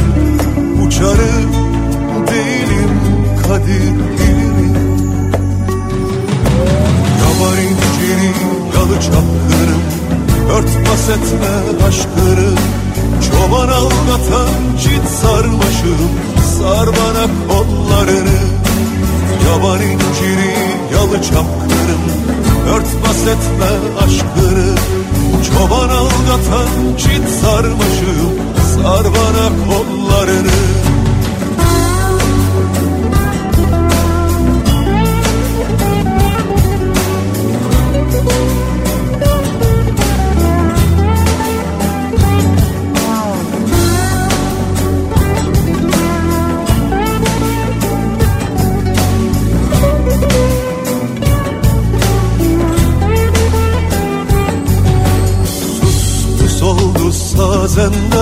Uçarım değilim kadir bilirim. Yaban inciri yalı çapkırım. Örtbas etme aşkırı Çoban aldatan çit sarmaşım Sar bana kollarını. Yaban inciri yalı çapkırım Örtbas etme aşkını. Çoban aldatan çit sarmaşım Sar bana kollarını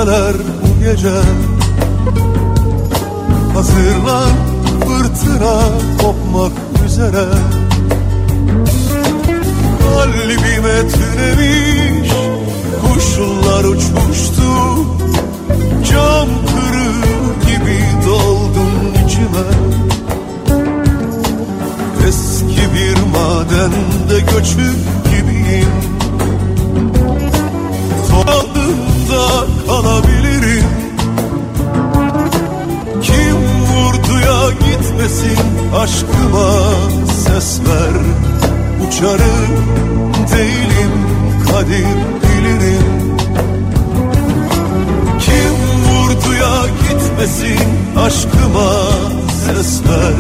sazendeler bu gece. Hazırlan fırtına kopmak üzere. Kalbime tünemiş kuşlar uçuştu Cam kırık gibi doldum içime. Eski bir madende göçük gibiyim. Tadında kalabilirim Kim vurduya gitmesin aşkıma ses ver. Uçarım değilim kadir bilirim. Kim vurduya gitmesin aşkıma ses ver.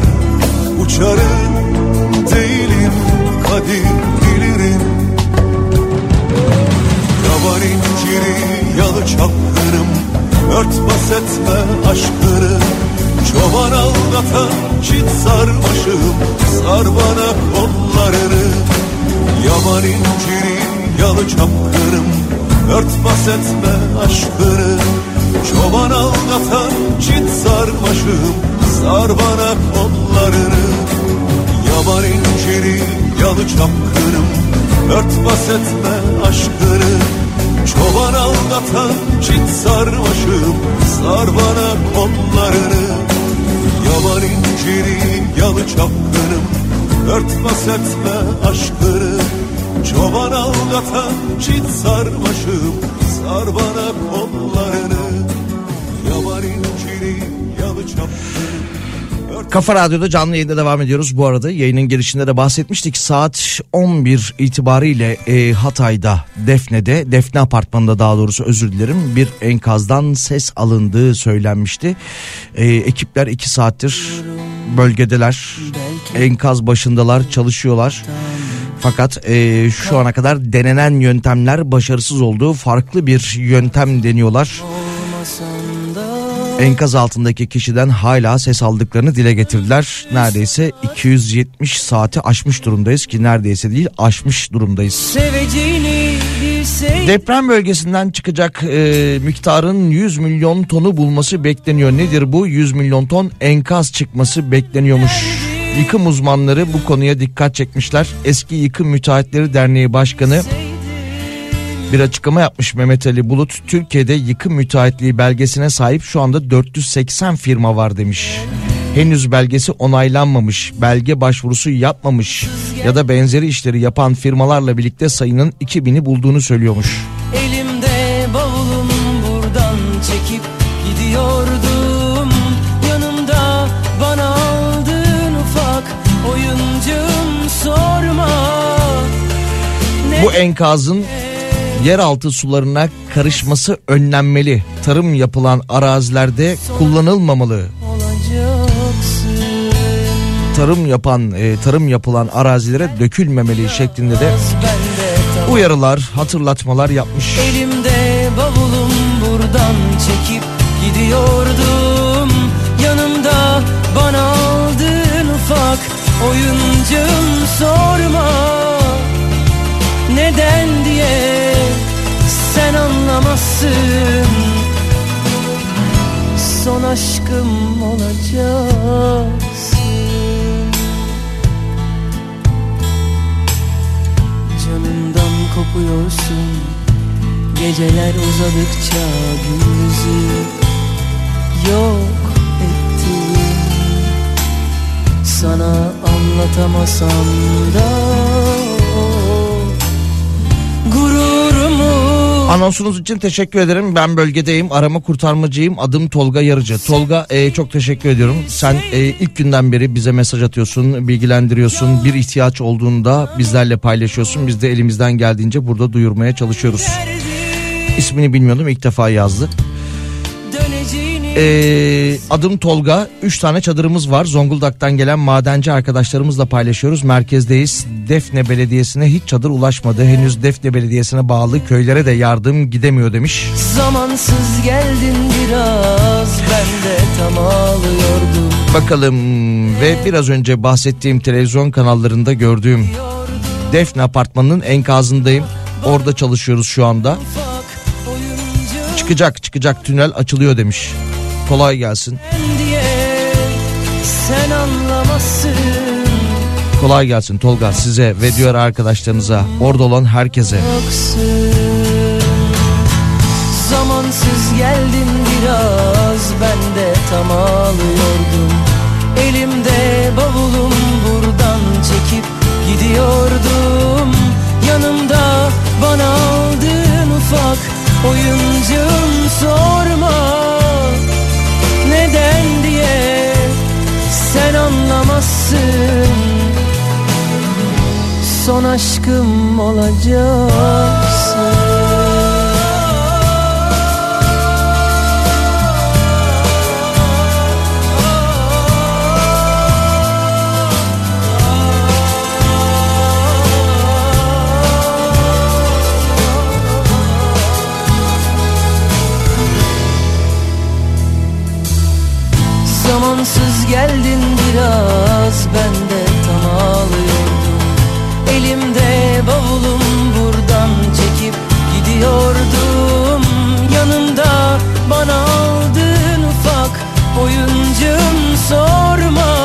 Uçarım değilim kadir bilirim. Yaban inciri yalı çapkınım Örtbas etme aşkını Çoban aldatan çit sarmaşım Sar bana kollarını. Yaban inciri yalı çapkınım Örtbas etme aşkını Çoban aldatan çit sarmaşım Sar bana kollarını. Yaban inciri yalı çapkınım Örtbas etme aşkını Çoban aldatan çit sarmaşım Sar bana kollarını. Yaban inciri yalı çapkınım Örtbas etme aşkını. Çoban aldatan çit sarmaşım Sar bana kollarını Kafa Radyo'da canlı yayında devam ediyoruz. Bu arada yayının girişinde de bahsetmiştik. Saat 11 itibariyle e, Hatay'da, Defne'de, Defne Apartmanı'nda daha doğrusu özür dilerim bir enkazdan ses alındığı söylenmişti. E, ekipler 2 saattir bölgedeler. Enkaz başındalar, çalışıyorlar. Fakat e, şu ana kadar denenen yöntemler başarısız oldu. Farklı bir yöntem deniyorlar. Enkaz altındaki kişiden hala ses aldıklarını dile getirdiler. Neredeyse 270 saati aşmış durumdayız ki neredeyse değil aşmış durumdayız. Deprem bölgesinden çıkacak e, miktarın 100 milyon tonu bulması bekleniyor. Nedir bu? 100 milyon ton enkaz çıkması bekleniyormuş. Yıkım uzmanları bu konuya dikkat çekmişler. Eski Yıkım Müteahhitleri Derneği Başkanı bir açıklama yapmış Mehmet Ali Bulut. Türkiye'de yıkım müteahhitliği belgesine sahip şu anda 480 firma var demiş. Henüz belgesi onaylanmamış, belge başvurusu yapmamış ya da benzeri işleri yapan firmalarla birlikte sayının 2000'i bulduğunu söylüyormuş. Elimde bavulum buradan çekip gidiyordum Yanımda bana aldığın ufak oyuncum sorma Bu enkazın yeraltı sularına karışması önlenmeli. Tarım yapılan arazilerde kullanılmamalı. Tarım yapan e, tarım yapılan arazilere dökülmemeli şeklinde de uyarılar, hatırlatmalar yapmış. Elimde bavulum buradan çekip gidiyordum Yanımda bana aldığın ufak oyuncum sorma Neden diye anlamazsın Son aşkım olacaksın. Canımdan kopuyorsun. Geceler uzadıkça gündüzü yok ettin. Sana anlatamasam da Anonsunuz için teşekkür ederim. Ben bölgedeyim. Arama kurtarmacıyım. Adım Tolga Yarıcı. Tolga e, çok teşekkür ediyorum. Sen e, ilk günden beri bize mesaj atıyorsun, bilgilendiriyorsun. Bir ihtiyaç olduğunda bizlerle paylaşıyorsun. Biz de elimizden geldiğince burada duyurmaya çalışıyoruz. İsmini bilmiyordum ilk defa yazdı. Ee, adım Tolga. Üç tane çadırımız var. Zonguldak'tan gelen madenci arkadaşlarımızla paylaşıyoruz. Merkezdeyiz. Defne Belediyesi'ne hiç çadır ulaşmadı. Henüz Defne Belediyesi'ne bağlı köylere de yardım gidemiyor demiş. Zamansız geldin biraz Ben de tam ağlıyordum Bakalım ve biraz önce bahsettiğim televizyon kanallarında gördüğüm Defne Apartmanı'nın enkazındayım. Orada çalışıyoruz şu anda. Çıkacak çıkacak tünel açılıyor demiş. Kolay gelsin. diye Sen anlamazsın Kolay gelsin Tolga size ve diğer arkadaşlarınıza orada olan herkese. Zamansız geldin biraz Ben de tam ağlıyordum Elimde bavulum buradan çekip gidiyordum Yanımda bana aldığın ufak oyuncum sorma anlamazsın son aşkım olacaksın. Zamansız geldin biraz ben de tam ağlıyordum. Elimde bavulum buradan çekip gidiyordum. Yanımda bana aldığın ufak oyuncum sorma.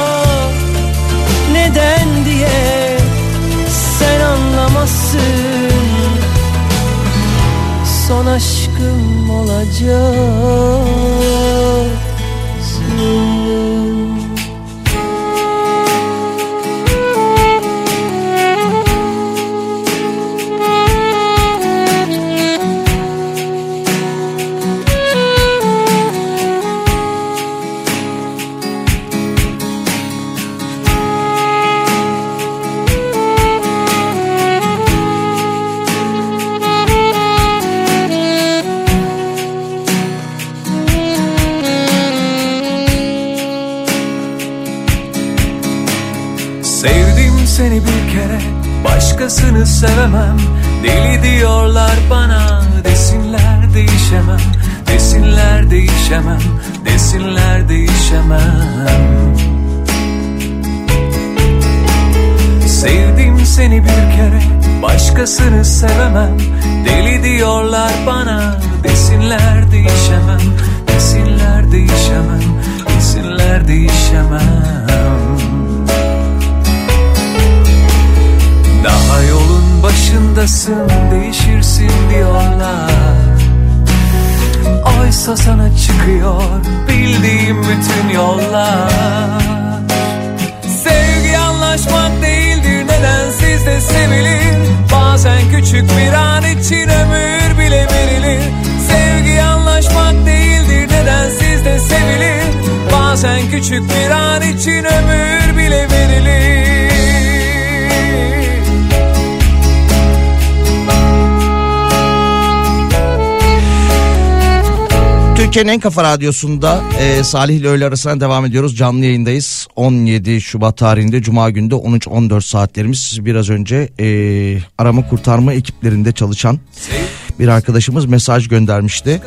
Neden diye sen anlamazsın. Son aşkım olacaksın Sevdim Başkasını sevemem. Deli diyorlar bana Desinler değişemem. Desinler değişemem Desinler değişemem. Sevdim seni bir kere Başkasını sevemem. Deli diyorlar bana Desinler değişemem. Desinler değişemem Desinler değişemem başındasın Değişirsin diyorlar. Oysa sana çıkıyor Bildiğim bütün yollar. Sevgi anlaşmak değildir Nedensiz de sevilir Bazen küçük bir an için ömür bile verilir. Sevgi anlaşmak değildir Nedensiz de sevilir Bazen küçük bir an için ömür bile verilir Türkiye'nin en kafa radyosunda e, Salih ile öğle arasına devam ediyoruz. Canlı yayındayız. 17 Şubat tarihinde Cuma günde 13-14 saatlerimiz. Biraz önce e, arama kurtarma ekiplerinde çalışan bir arkadaşımız mesaj göndermişti.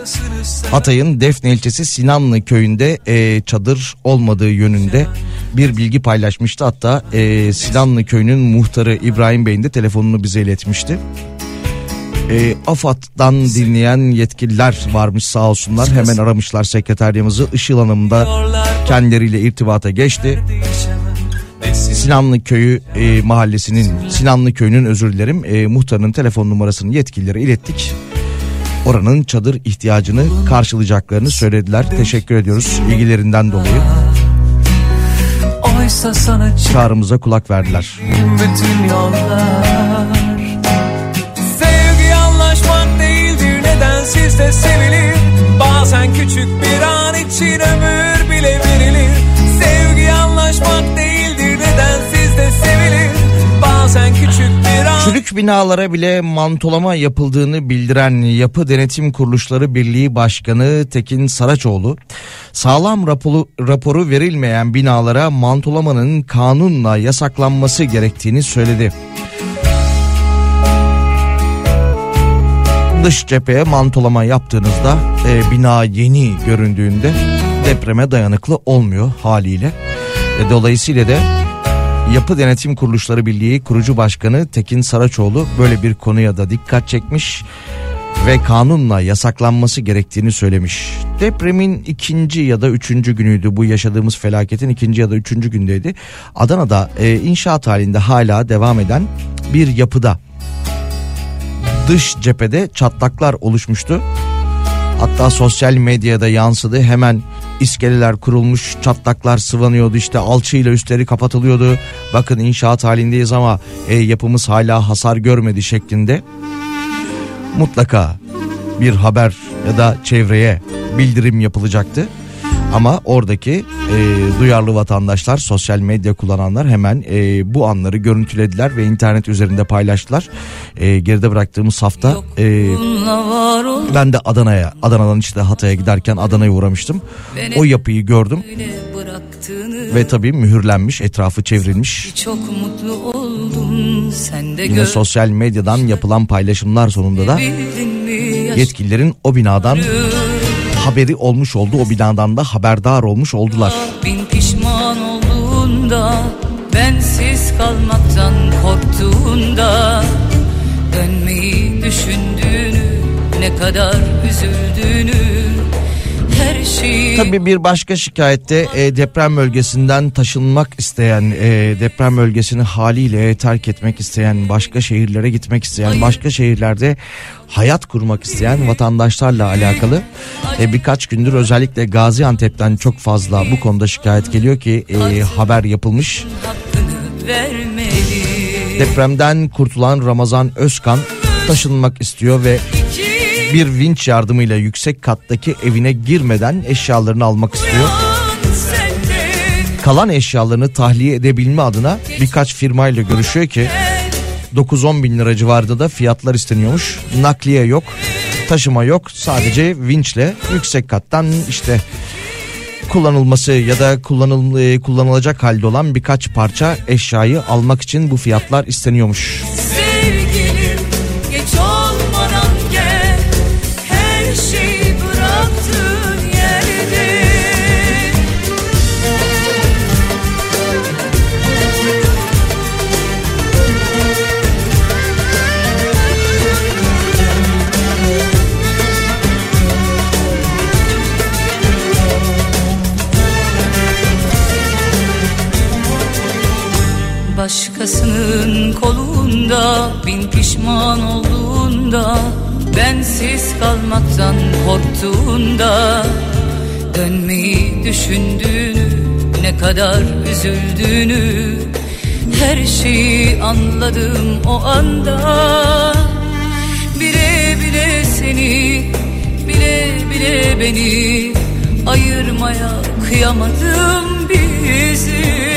Hatay'ın Defne ilçesi Sinanlı köyünde e, çadır olmadığı yönünde bir bilgi paylaşmıştı. Hatta e, Sinanlı köyünün muhtarı İbrahim Bey'in de telefonunu bize iletmişti e, AFAD'dan dinleyen yetkililer varmış sağ olsunlar. Hemen aramışlar sekreteriyamızı. Işıl Hanım da kendileriyle irtibata geçti. Sinanlı Köyü e, mahallesinin Sinanlı Köyü'nün özür dilerim e, muhtarının telefon numarasını yetkililere ilettik. Oranın çadır ihtiyacını karşılayacaklarını söylediler. Teşekkür ediyoruz ilgilerinden dolayı. Çağrımıza kulak verdiler. bütün yollar nedensiz de sevilir. Bazen küçük bir an için ömür bile verilir. Sevgi anlaşmak değildir nedensiz de sevilir. Bazen küçük bir an Çürük binalara bile mantolama yapıldığını bildiren Yapı Denetim Kuruluşları Birliği Başkanı Tekin Saraçoğlu, sağlam raporu, raporu verilmeyen binalara mantolamanın kanunla yasaklanması gerektiğini söyledi. Dış cepheye mantolama yaptığınızda e, bina yeni göründüğünde depreme dayanıklı olmuyor haliyle. E, dolayısıyla da Yapı Denetim Kuruluşları Birliği kurucu başkanı Tekin Saraçoğlu böyle bir konuya da dikkat çekmiş ve kanunla yasaklanması gerektiğini söylemiş. Depremin ikinci ya da üçüncü günüydü bu yaşadığımız felaketin ikinci ya da üçüncü gündeydi. Adana'da e, inşaat halinde hala devam eden bir yapıda dış cephede çatlaklar oluşmuştu. Hatta sosyal medyada yansıdı hemen iskeleler kurulmuş çatlaklar sıvanıyordu işte alçıyla üstleri kapatılıyordu. Bakın inşaat halindeyiz ama e, yapımız hala hasar görmedi şeklinde. Mutlaka bir haber ya da çevreye bildirim yapılacaktı. Ama oradaki e, duyarlı vatandaşlar, sosyal medya kullananlar hemen e, bu anları görüntülediler ve internet üzerinde paylaştılar. E, geride bıraktığımız hafta e, ben de Adana'ya, Adana'dan işte Hatay'a giderken Adana'ya uğramıştım. O yapıyı gördüm ve tabii mühürlenmiş, etrafı çevrilmiş. Çok mutlu oldum sen de Yine sosyal medyadan yapılan paylaşımlar sonunda da yetkililerin o binadan haberi olmuş oldu. O binadan da haberdar olmuş oldular. Bin pişman olduğunda bensiz kalmaktan korktuğunda dönmeyi düşündüğünü ne kadar üzüldüğünü Tabii bir başka şikayette e, deprem bölgesinden taşınmak isteyen, e, deprem bölgesini haliyle terk etmek isteyen, başka şehirlere gitmek isteyen, başka şehirlerde hayat kurmak isteyen vatandaşlarla alakalı e, birkaç gündür özellikle Gaziantep'ten çok fazla bu konuda şikayet geliyor ki e, haber yapılmış. Depremden kurtulan Ramazan Özkan taşınmak istiyor ve bir vinç yardımıyla yüksek kattaki evine girmeden eşyalarını almak istiyor. Kalan eşyalarını tahliye edebilme adına birkaç firmayla görüşüyor ki 9-10 bin lira civarında da fiyatlar isteniyormuş. Nakliye yok, taşıma yok. Sadece vinçle yüksek kattan işte kullanılması ya da kullanıl e, kullanılacak halde olan birkaç parça eşyayı almak için bu fiyatlar isteniyormuş. Sevgilim başkasının kolunda Bin pişman olduğunda Bensiz kalmaktan korktuğunda Dönmeyi düşündüğünü Ne kadar üzüldüğünü Her şeyi anladım o anda. Bile bile seni Bile bile beni Ayırmaya kıyamadım bizi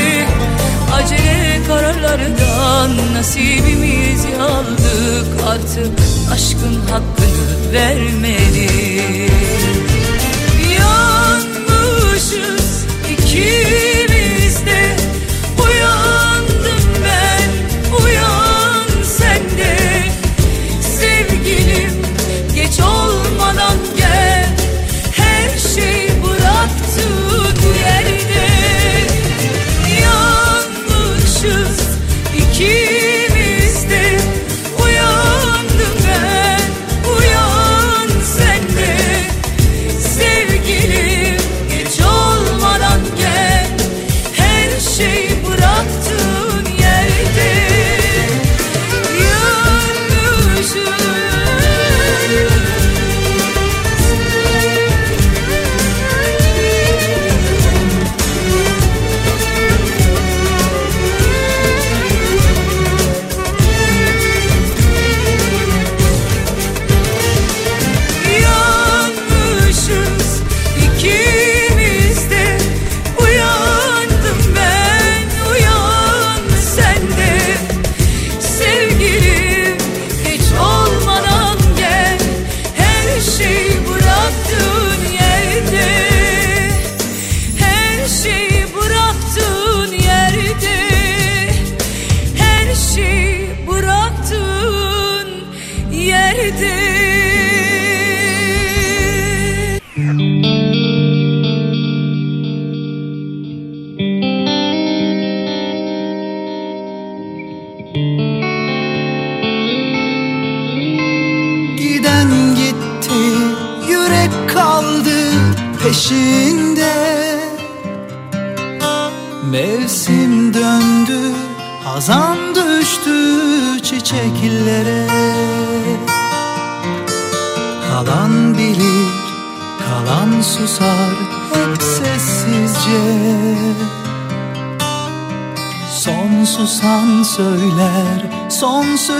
Acele kararlardan nasibimizi aldık Artık aşkın hakkını vermeli Yanmışız ikimiz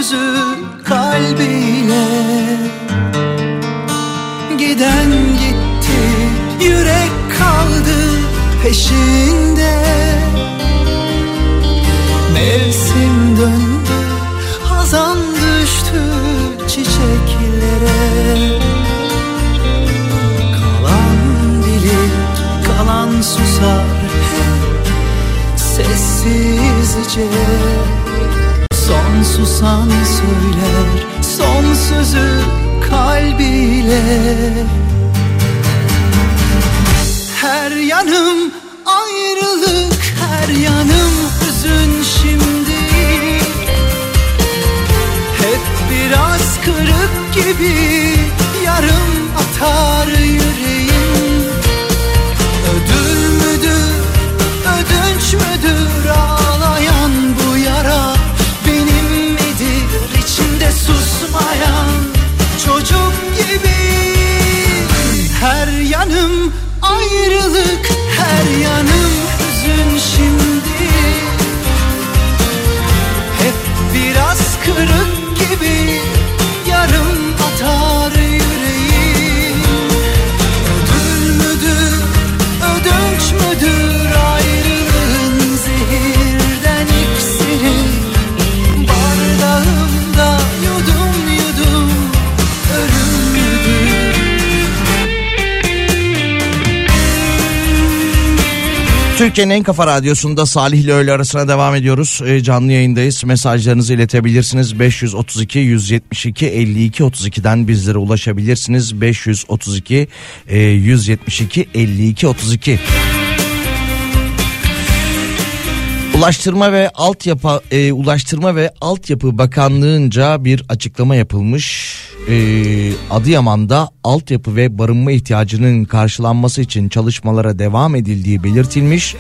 son Türkiye'nin en kafa radyosunda Salih ile öğle arasına devam ediyoruz. Ee, canlı yayındayız. Mesajlarınızı iletebilirsiniz. 532 172 52 32'den bizlere ulaşabilirsiniz. 532 e, 172 52 32. Ulaştırma ve Altyapı e, Ulaştırma ve Altyapı Bakanlığı'nca bir açıklama yapılmış. E, Adıyaman'da altyapı ve barınma ihtiyacının karşılanması için çalışmalara devam edildiği belirtilmiş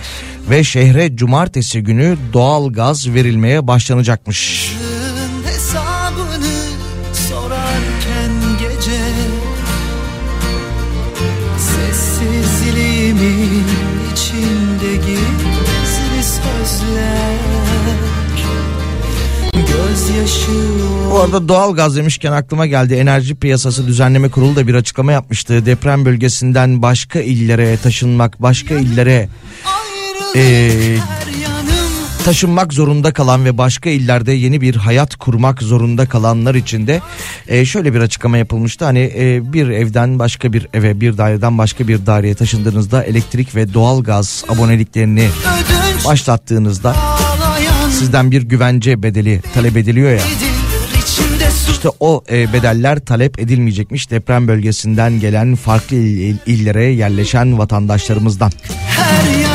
ve şehre cumartesi günü doğal gaz verilmeye başlanacakmış. gece Bu arada doğal gaz demişken aklıma geldi. Enerji Piyasası Düzenleme Kurulu da bir açıklama yapmıştı. Deprem bölgesinden başka illere taşınmak, başka illere yanım taşınmak zorunda kalan ve başka illerde yeni bir hayat kurmak zorunda kalanlar için de e, şöyle bir açıklama yapılmıştı. Hani e, bir evden başka bir eve, bir daireden başka bir daireye taşındığınızda elektrik ve doğal gaz aboneliklerini başlattığınızda sizden bir güvence bedeli talep ediliyor ya. İşte o e, bedeller talep edilmeyecekmiş deprem bölgesinden gelen farklı il- illere yerleşen vatandaşlarımızdan. Her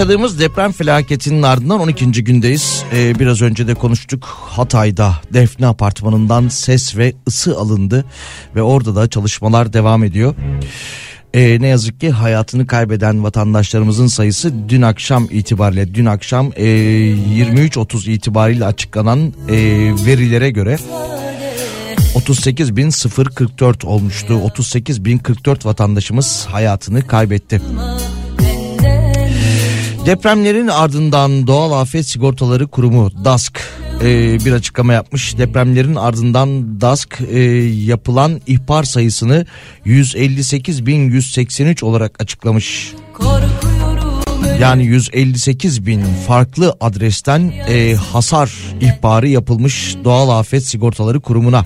Yaşadığımız deprem felaketinin ardından 12. gündeyiz. Ee, biraz önce de konuştuk. Hatay'da Defne Apartmanı'ndan ses ve ısı alındı ve orada da çalışmalar devam ediyor. e, ne yazık ki hayatını kaybeden vatandaşlarımızın sayısı dün akşam itibariyle dün akşam e, 23.30 itibariyle açıklanan e, verilere göre 38.044 olmuştu. 38.044 vatandaşımız hayatını kaybetti. Depremlerin ardından Doğal Afet Sigortaları Kurumu DASK e, bir açıklama yapmış. Depremlerin ardından DASK e, yapılan ihbar sayısını 158.183 olarak açıklamış. Yani 158 bin farklı adresten e, hasar ihbarı yapılmış Doğal Afet Sigortaları Kurumu'na.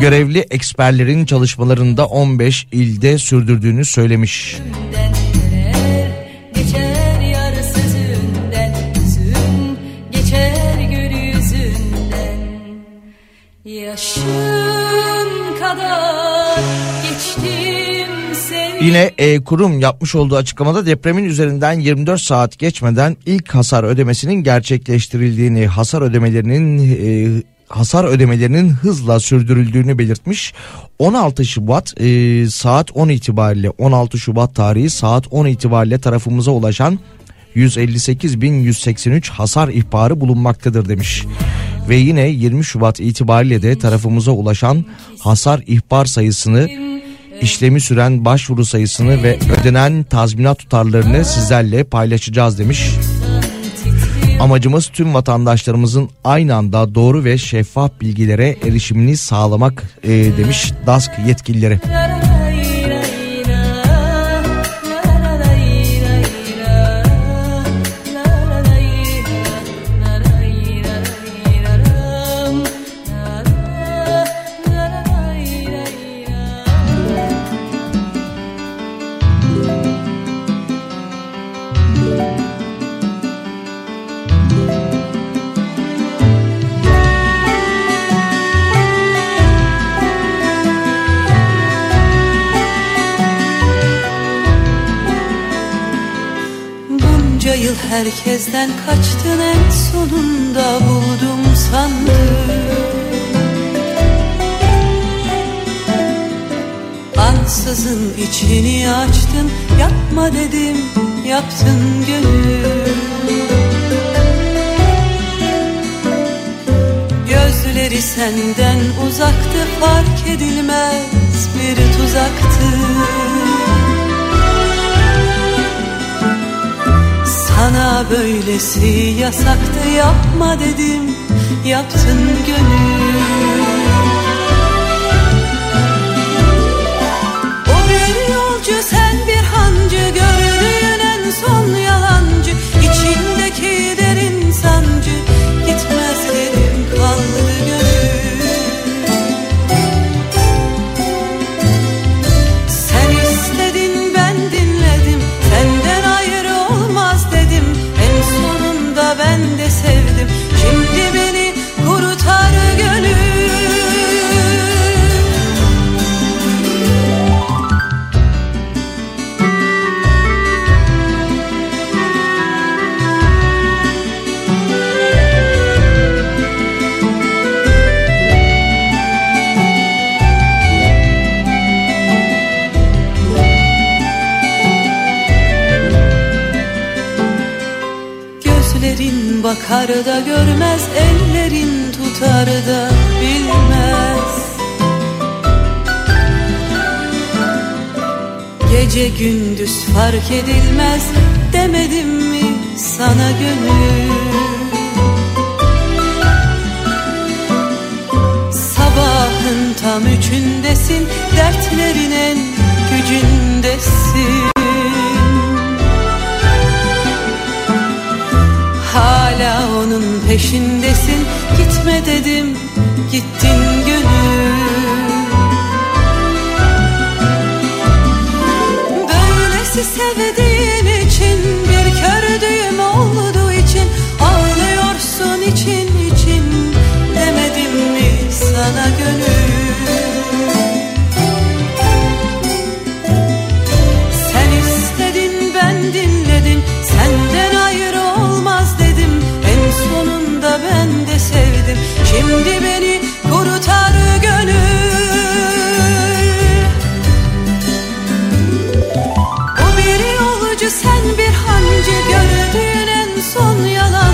Görevli eksperlerin çalışmalarında 15 ilde sürdürdüğünü söylemiş. Yine e, kurum yapmış olduğu açıklamada depremin üzerinden 24 saat geçmeden ilk hasar ödemesinin gerçekleştirildiğini, hasar ödemelerinin e, hasar ödemelerinin hızla sürdürüldüğünü belirtmiş. 16 Şubat e, saat 10 itibariyle 16 Şubat tarihi saat 10 itibariyle tarafımıza ulaşan 158.183 hasar ihbarı bulunmaktadır demiş. Ve yine 20 Şubat itibariyle de tarafımıza ulaşan hasar ihbar sayısını işlemi süren başvuru sayısını ve ödenen tazminat tutarlarını sizlerle paylaşacağız demiş. Amacımız tüm vatandaşlarımızın aynı anda doğru ve şeffaf bilgilere erişimini sağlamak e, demiş DASK yetkilileri. Bunca herkesten kaçtın en sonunda buldum sandım. Ansızın içini açtın yapma dedim yaptın gönül. Gözleri senden uzaktı fark edilmez bir tuzaktı Sana böylesi yasaktı yapma dedim yaptın gönül. O bir Gözlerin bakar da görmez Ellerin tutar da bilmez. Gece gündüz fark edilmez Demedim mi sana gönül? Sabahın tam üçündesin Dertlerin en gücündesin peşindesin. Gitme dedim gittin gönül. Böylesi sevdiğin için Bir kördüğüm olduğu için Ağlıyorsun için için Demedim mi sana gönül Şimdi beni kurutar gönül. O bir yolcu sen bir hancı Gördüğün en son yalan.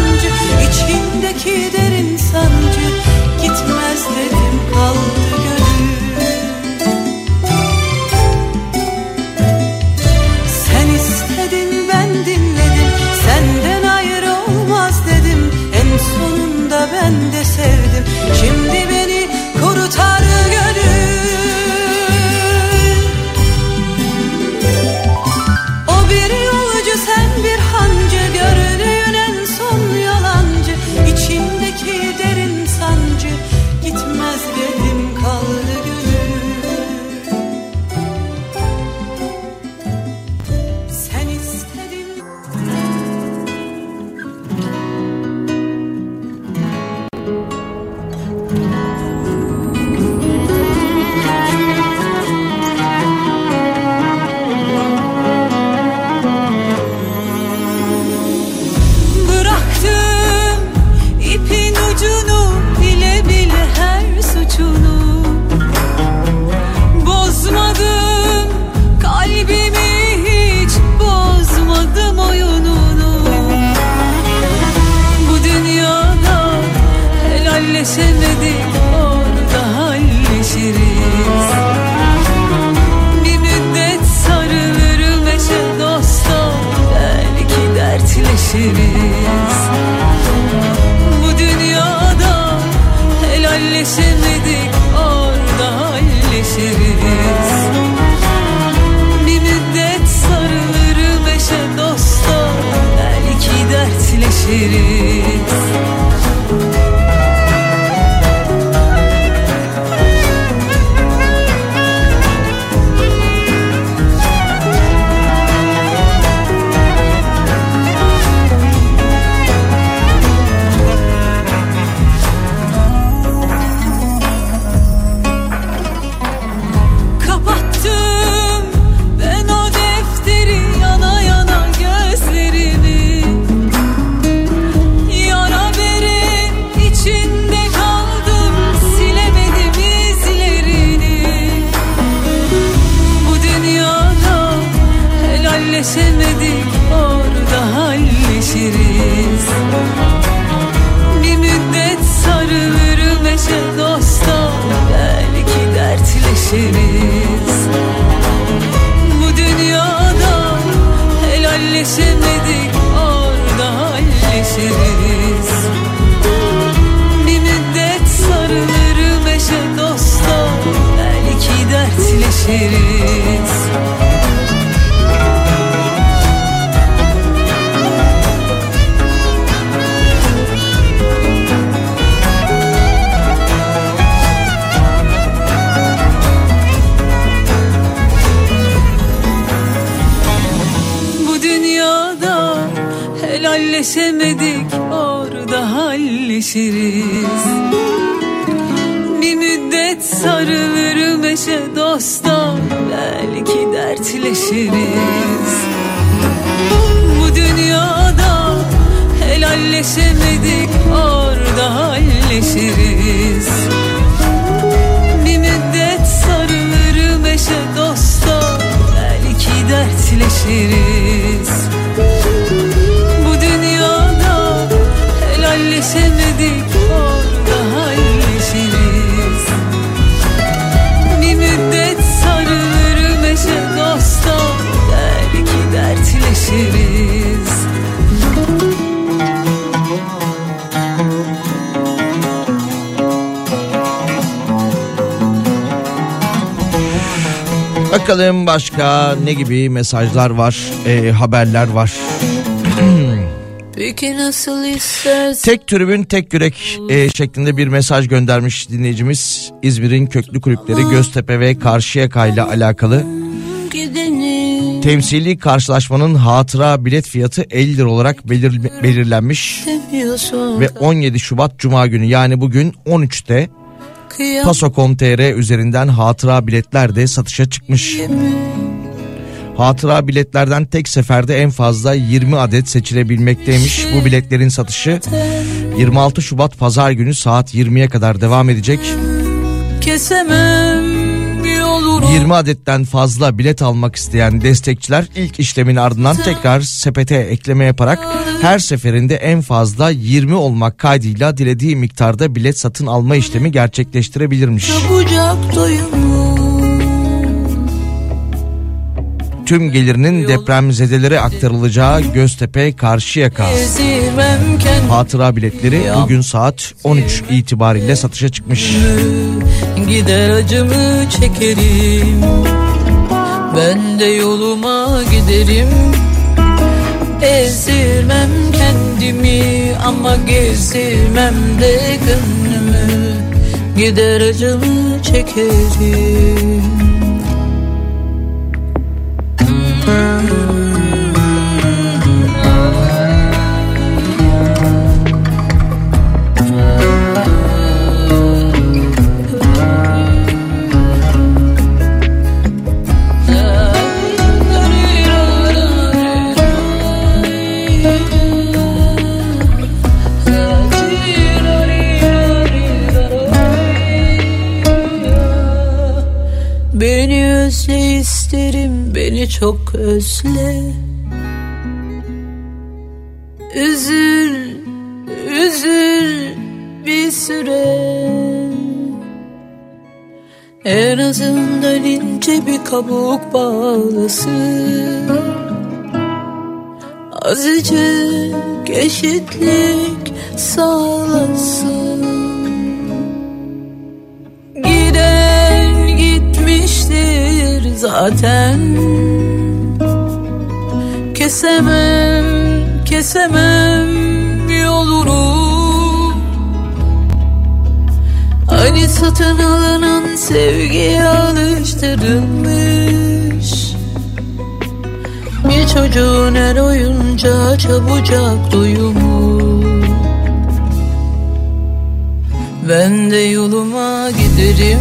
Başka ne gibi mesajlar var, e, haberler var. [clears throat] Tek tribün tek yürek e, şeklinde bir mesaj göndermiş dinleyicimiz. İzmir'in köklü kulüpleri Göztepe ve Karşıyaka ile alakalı. Temsili karşılaşmanın hatıra bilet fiyatı 50 lira olarak belir- belirlenmiş. Ve 17 Şubat Cuma günü yani bugün 13'te kıyam Paso.com.tr üzerinden hatıra biletler de satışa çıkmış. Hatıra biletlerden tek seferde en fazla 20 adet seçilebilmekteymiş. Bu biletlerin satışı 26 Şubat Pazar günü saat 20'ye kadar devam edecek. kesemem yolunu 20 adetten fazla bilet almak isteyen destekçiler ilk işlemin ardından tekrar sepete ekleme yaparak her seferinde en fazla 20 olmak kaydıyla dilediği miktarda bilet satın alma işlemi gerçekleştirebilirmiş. Çabucak doyumu Tüm gelirinin depremzedelere aktarılacağı Göztepe Karşıyaka. Hatıra biletleri bugün saat 13 itibariyle satışa çıkmış. Gider acımı çekerim. Ben de yoluma giderim. Ezdirmem kendimi ama gezdirmem de gönlümü. Gider acımı çekerim Beni özle isterim beni çok özle. Üzül üzül bir süre. En azından ince bir kabuk bağlasın. Azıcık eşitlik sağlasın. Giden gitmiştir zaten. Kesemem, kesemem yolunu. Hani satın alınan sevgiye alıştırılmış. Bir çocuğun her oyuncağı çabucak duyumu Ben de yoluma giderim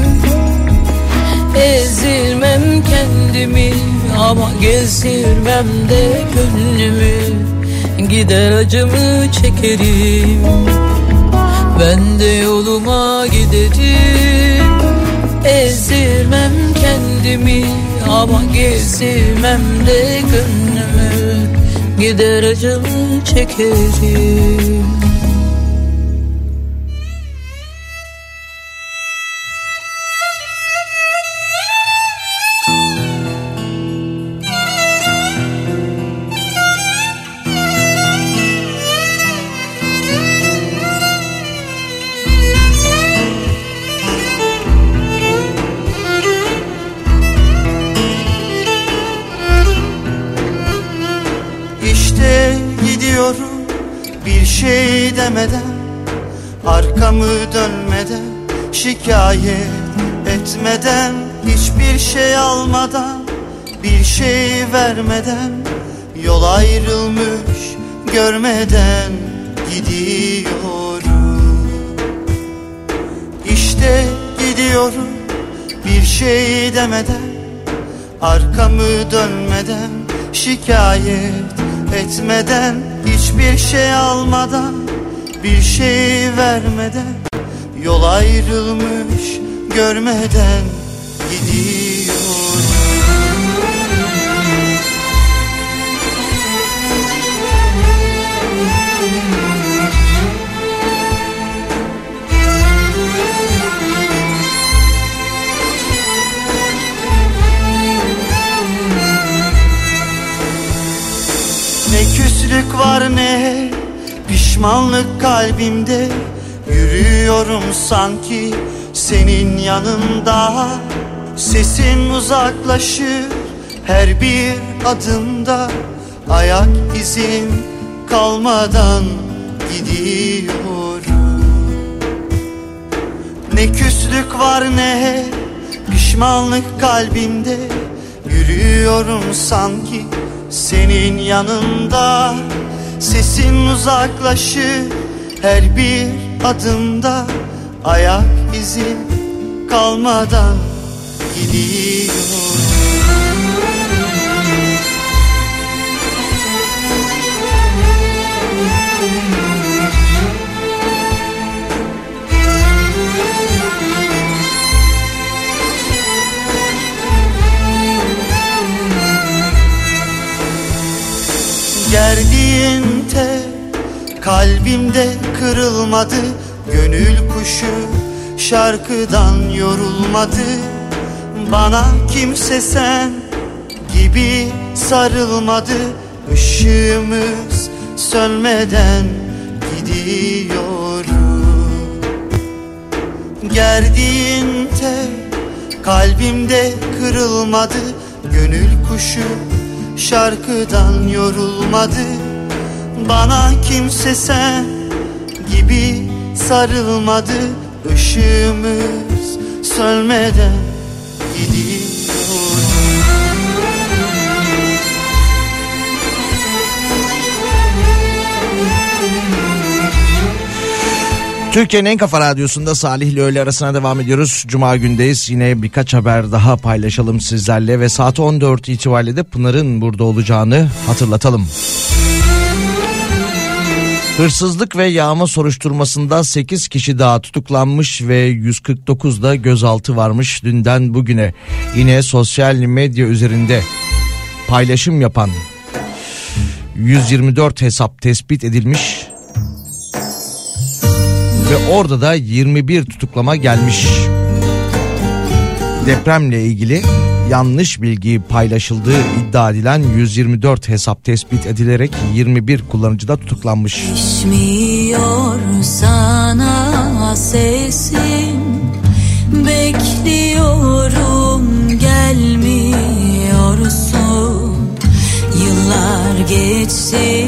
Ezilmem kendimi ama gezdirmem de gönlümü. Gider acımı çekerim. Ben de yoluma giderim. Ezdirmem kendimi ama gezdirmem de gönlümü. Gider acımı çekerim demeden Arkamı dönmeden Şikayet etmeden Hiçbir şey almadan Bir şey vermeden Yol ayrılmış görmeden Gidiyorum. İşte gidiyorum Bir şey demeden Arkamı dönmeden Şikayet etmeden Hiçbir şey almadan Bir şey vermeden Yol ayrılmış görmeden Gidiyorum küslük var ne? Pişmanlık kalbimde. Yürüyorum sanki senin yanında. Sesin uzaklaşır her bir adımda. Ayak izim kalmadan gidiyorum Ne küslük var ne pişmanlık kalbimde. Yürüyorum sanki senin yanında Sesin uzaklaşır her bir adımda. Ayak izim kalmadan gidiyorum Gerdiğin tek kalbimde kırılmadı Gönül kuşu şarkıdan yorulmadı. Bana kimse sen gibi sarılmadı Işığımız sönmeden gidiyorum Gerdiğin tek kalbimde kırılmadı Gönül kuşu şarkıdan yorulmadı. Bana kimse sen gibi sarılmadı. Işığımız sönmeden gidiyor Türkiye'nin en kafa radyosunda Salih ile öğle arasına devam ediyoruz. Cuma gündeyiz. Yine birkaç haber daha paylaşalım sizlerle ve saat 14 itibariyle de Pınar'ın burada olacağını hatırlatalım. Hırsızlık ve yağma soruşturmasında 8 kişi daha tutuklanmış ve 149 da gözaltı varmış dünden bugüne. Yine sosyal medya üzerinde paylaşım yapan 124 hesap tespit edilmiş ve orada da 21 tutuklama gelmiş. Depremle ilgili yanlış bilgi paylaşıldığı iddia edilen 124 hesap tespit edilerek 21 kullanıcı da tutuklanmış. Düşmüyor sana sesim Bekliyorum gelmiyorsun Yıllar geçti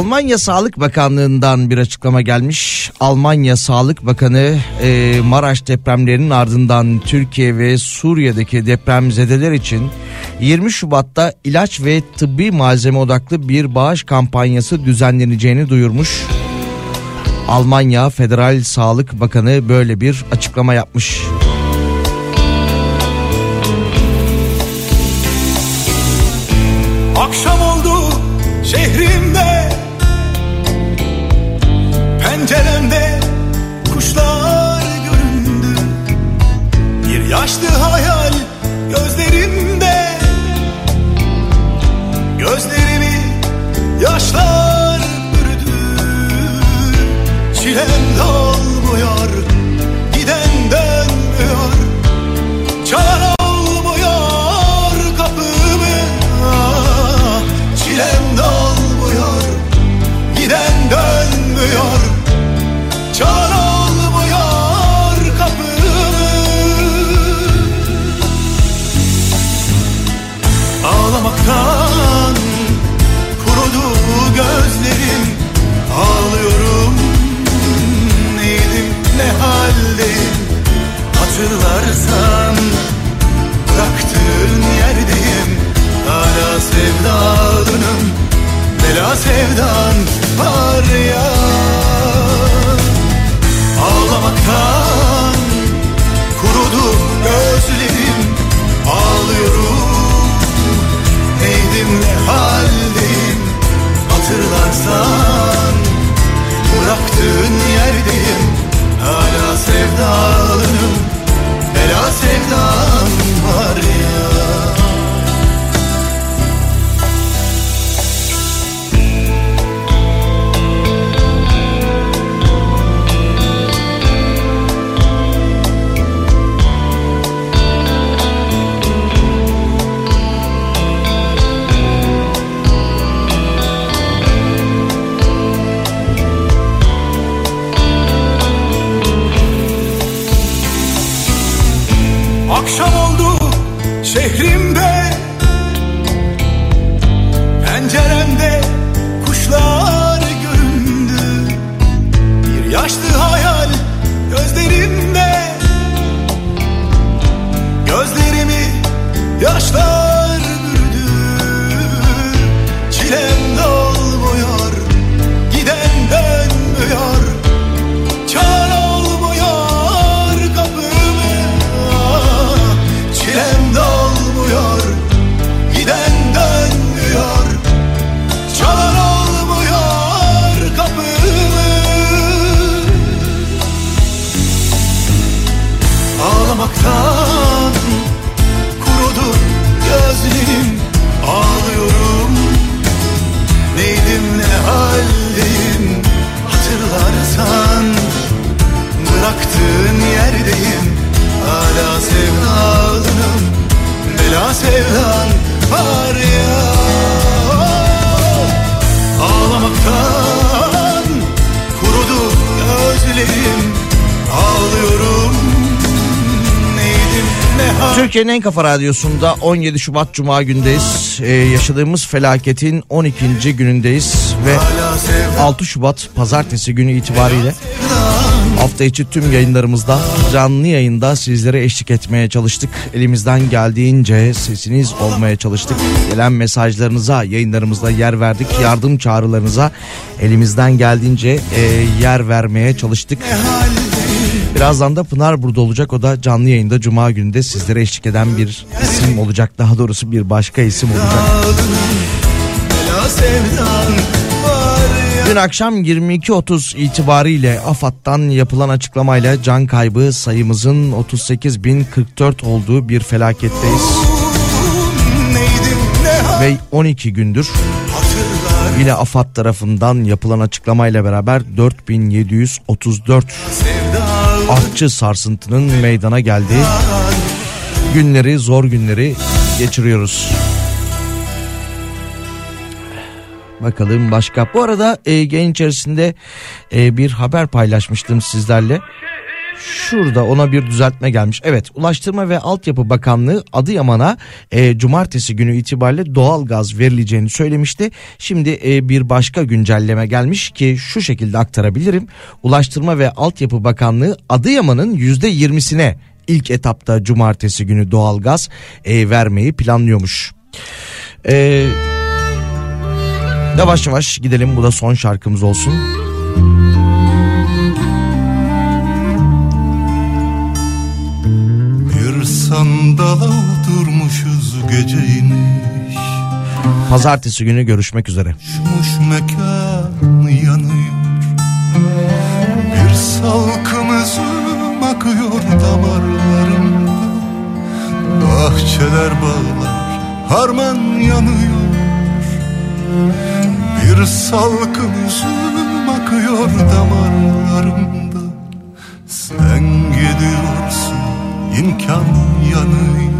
Almanya Sağlık Bakanlığı'ndan bir açıklama gelmiş. Almanya Sağlık Bakanı e, Maraş depremlerinin ardından Türkiye ve Suriye'deki depremzedeler için 20 Şubat'ta ilaç ve tıbbi malzeme odaklı bir bağış kampanyası düzenleneceğini duyurmuş. Almanya Federal Sağlık Bakanı böyle bir açıklama yapmış. Sevdan var ya Ağlamaktan kurudu gözlerim Ağlıyorum Türkiye'nin en kafa radyosunda 17 Şubat Cuma gündeyiz. Ee, yaşadığımız felaketin 12. günündeyiz ve 6 Şubat pazartesi günü itibariyle hafta içi tüm yayınlarımızda canlı yayında sizlere eşlik etmeye çalıştık. Elimizden geldiğince sesiniz olmaya çalıştık. Gelen mesajlarınıza yayınlarımızda yer verdik. Yardım çağrılarınıza elimizden geldiğince e, yer vermeye çalıştık. Birazdan da Pınar burada olacak. O da canlı yayında Cuma günde sizlere eşlik eden bir isim olacak. Daha doğrusu bir başka isim olacak. Sevdan Dün akşam 22.30 itibariyle AFAD'dan yapılan açıklamayla can kaybı sayımızın 38.044 olduğu bir felaketteyiz. Ve 12 gündür yine AFAD tarafından yapılan açıklamayla beraber 4734 sevdan artçı sarsıntının meydana geldiği günleri zor günleri geçiriyoruz. Bakalım başka. Bu arada e, yayın içerisinde e, bir haber paylaşmıştım sizlerle. Şurada ona bir düzeltme gelmiş. Evet Ulaştırma ve Altyapı Bakanlığı Adıyaman'a e, cumartesi günü itibariyle doğal gaz verileceğini söylemişti. Şimdi e, bir başka güncelleme gelmiş ki şu şekilde aktarabilirim. Ulaştırma ve Altyapı Bakanlığı Adıyaman'ın %20'sine ilk etapta cumartesi günü doğal gaz e, vermeyi planlıyormuş. E, yavaş yavaş gidelim. Bu da son şarkımız olsun. Bir sandala oturmuşuz gece iniş Pazartesi günü görüşmek üzere. Düşmüş mekan yanıyor. Bir salkım üzüm akıyor damarlarımda Bahçeler bağlar harman yanıyor Bir salkım üzüm akıyor damarlarımda. Sen gidiyorsun imkan yanıyor.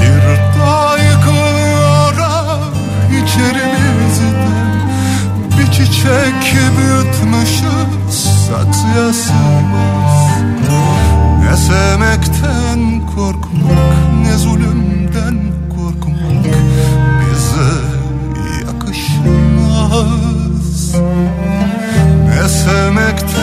Bir dağ yıkılıyor ah Bir çiçek büyütmüşüz saksıya sığmaz Ne sevmekten korkmak ne zulümden korkmak. Bize yakışmaz. Ne sevmekten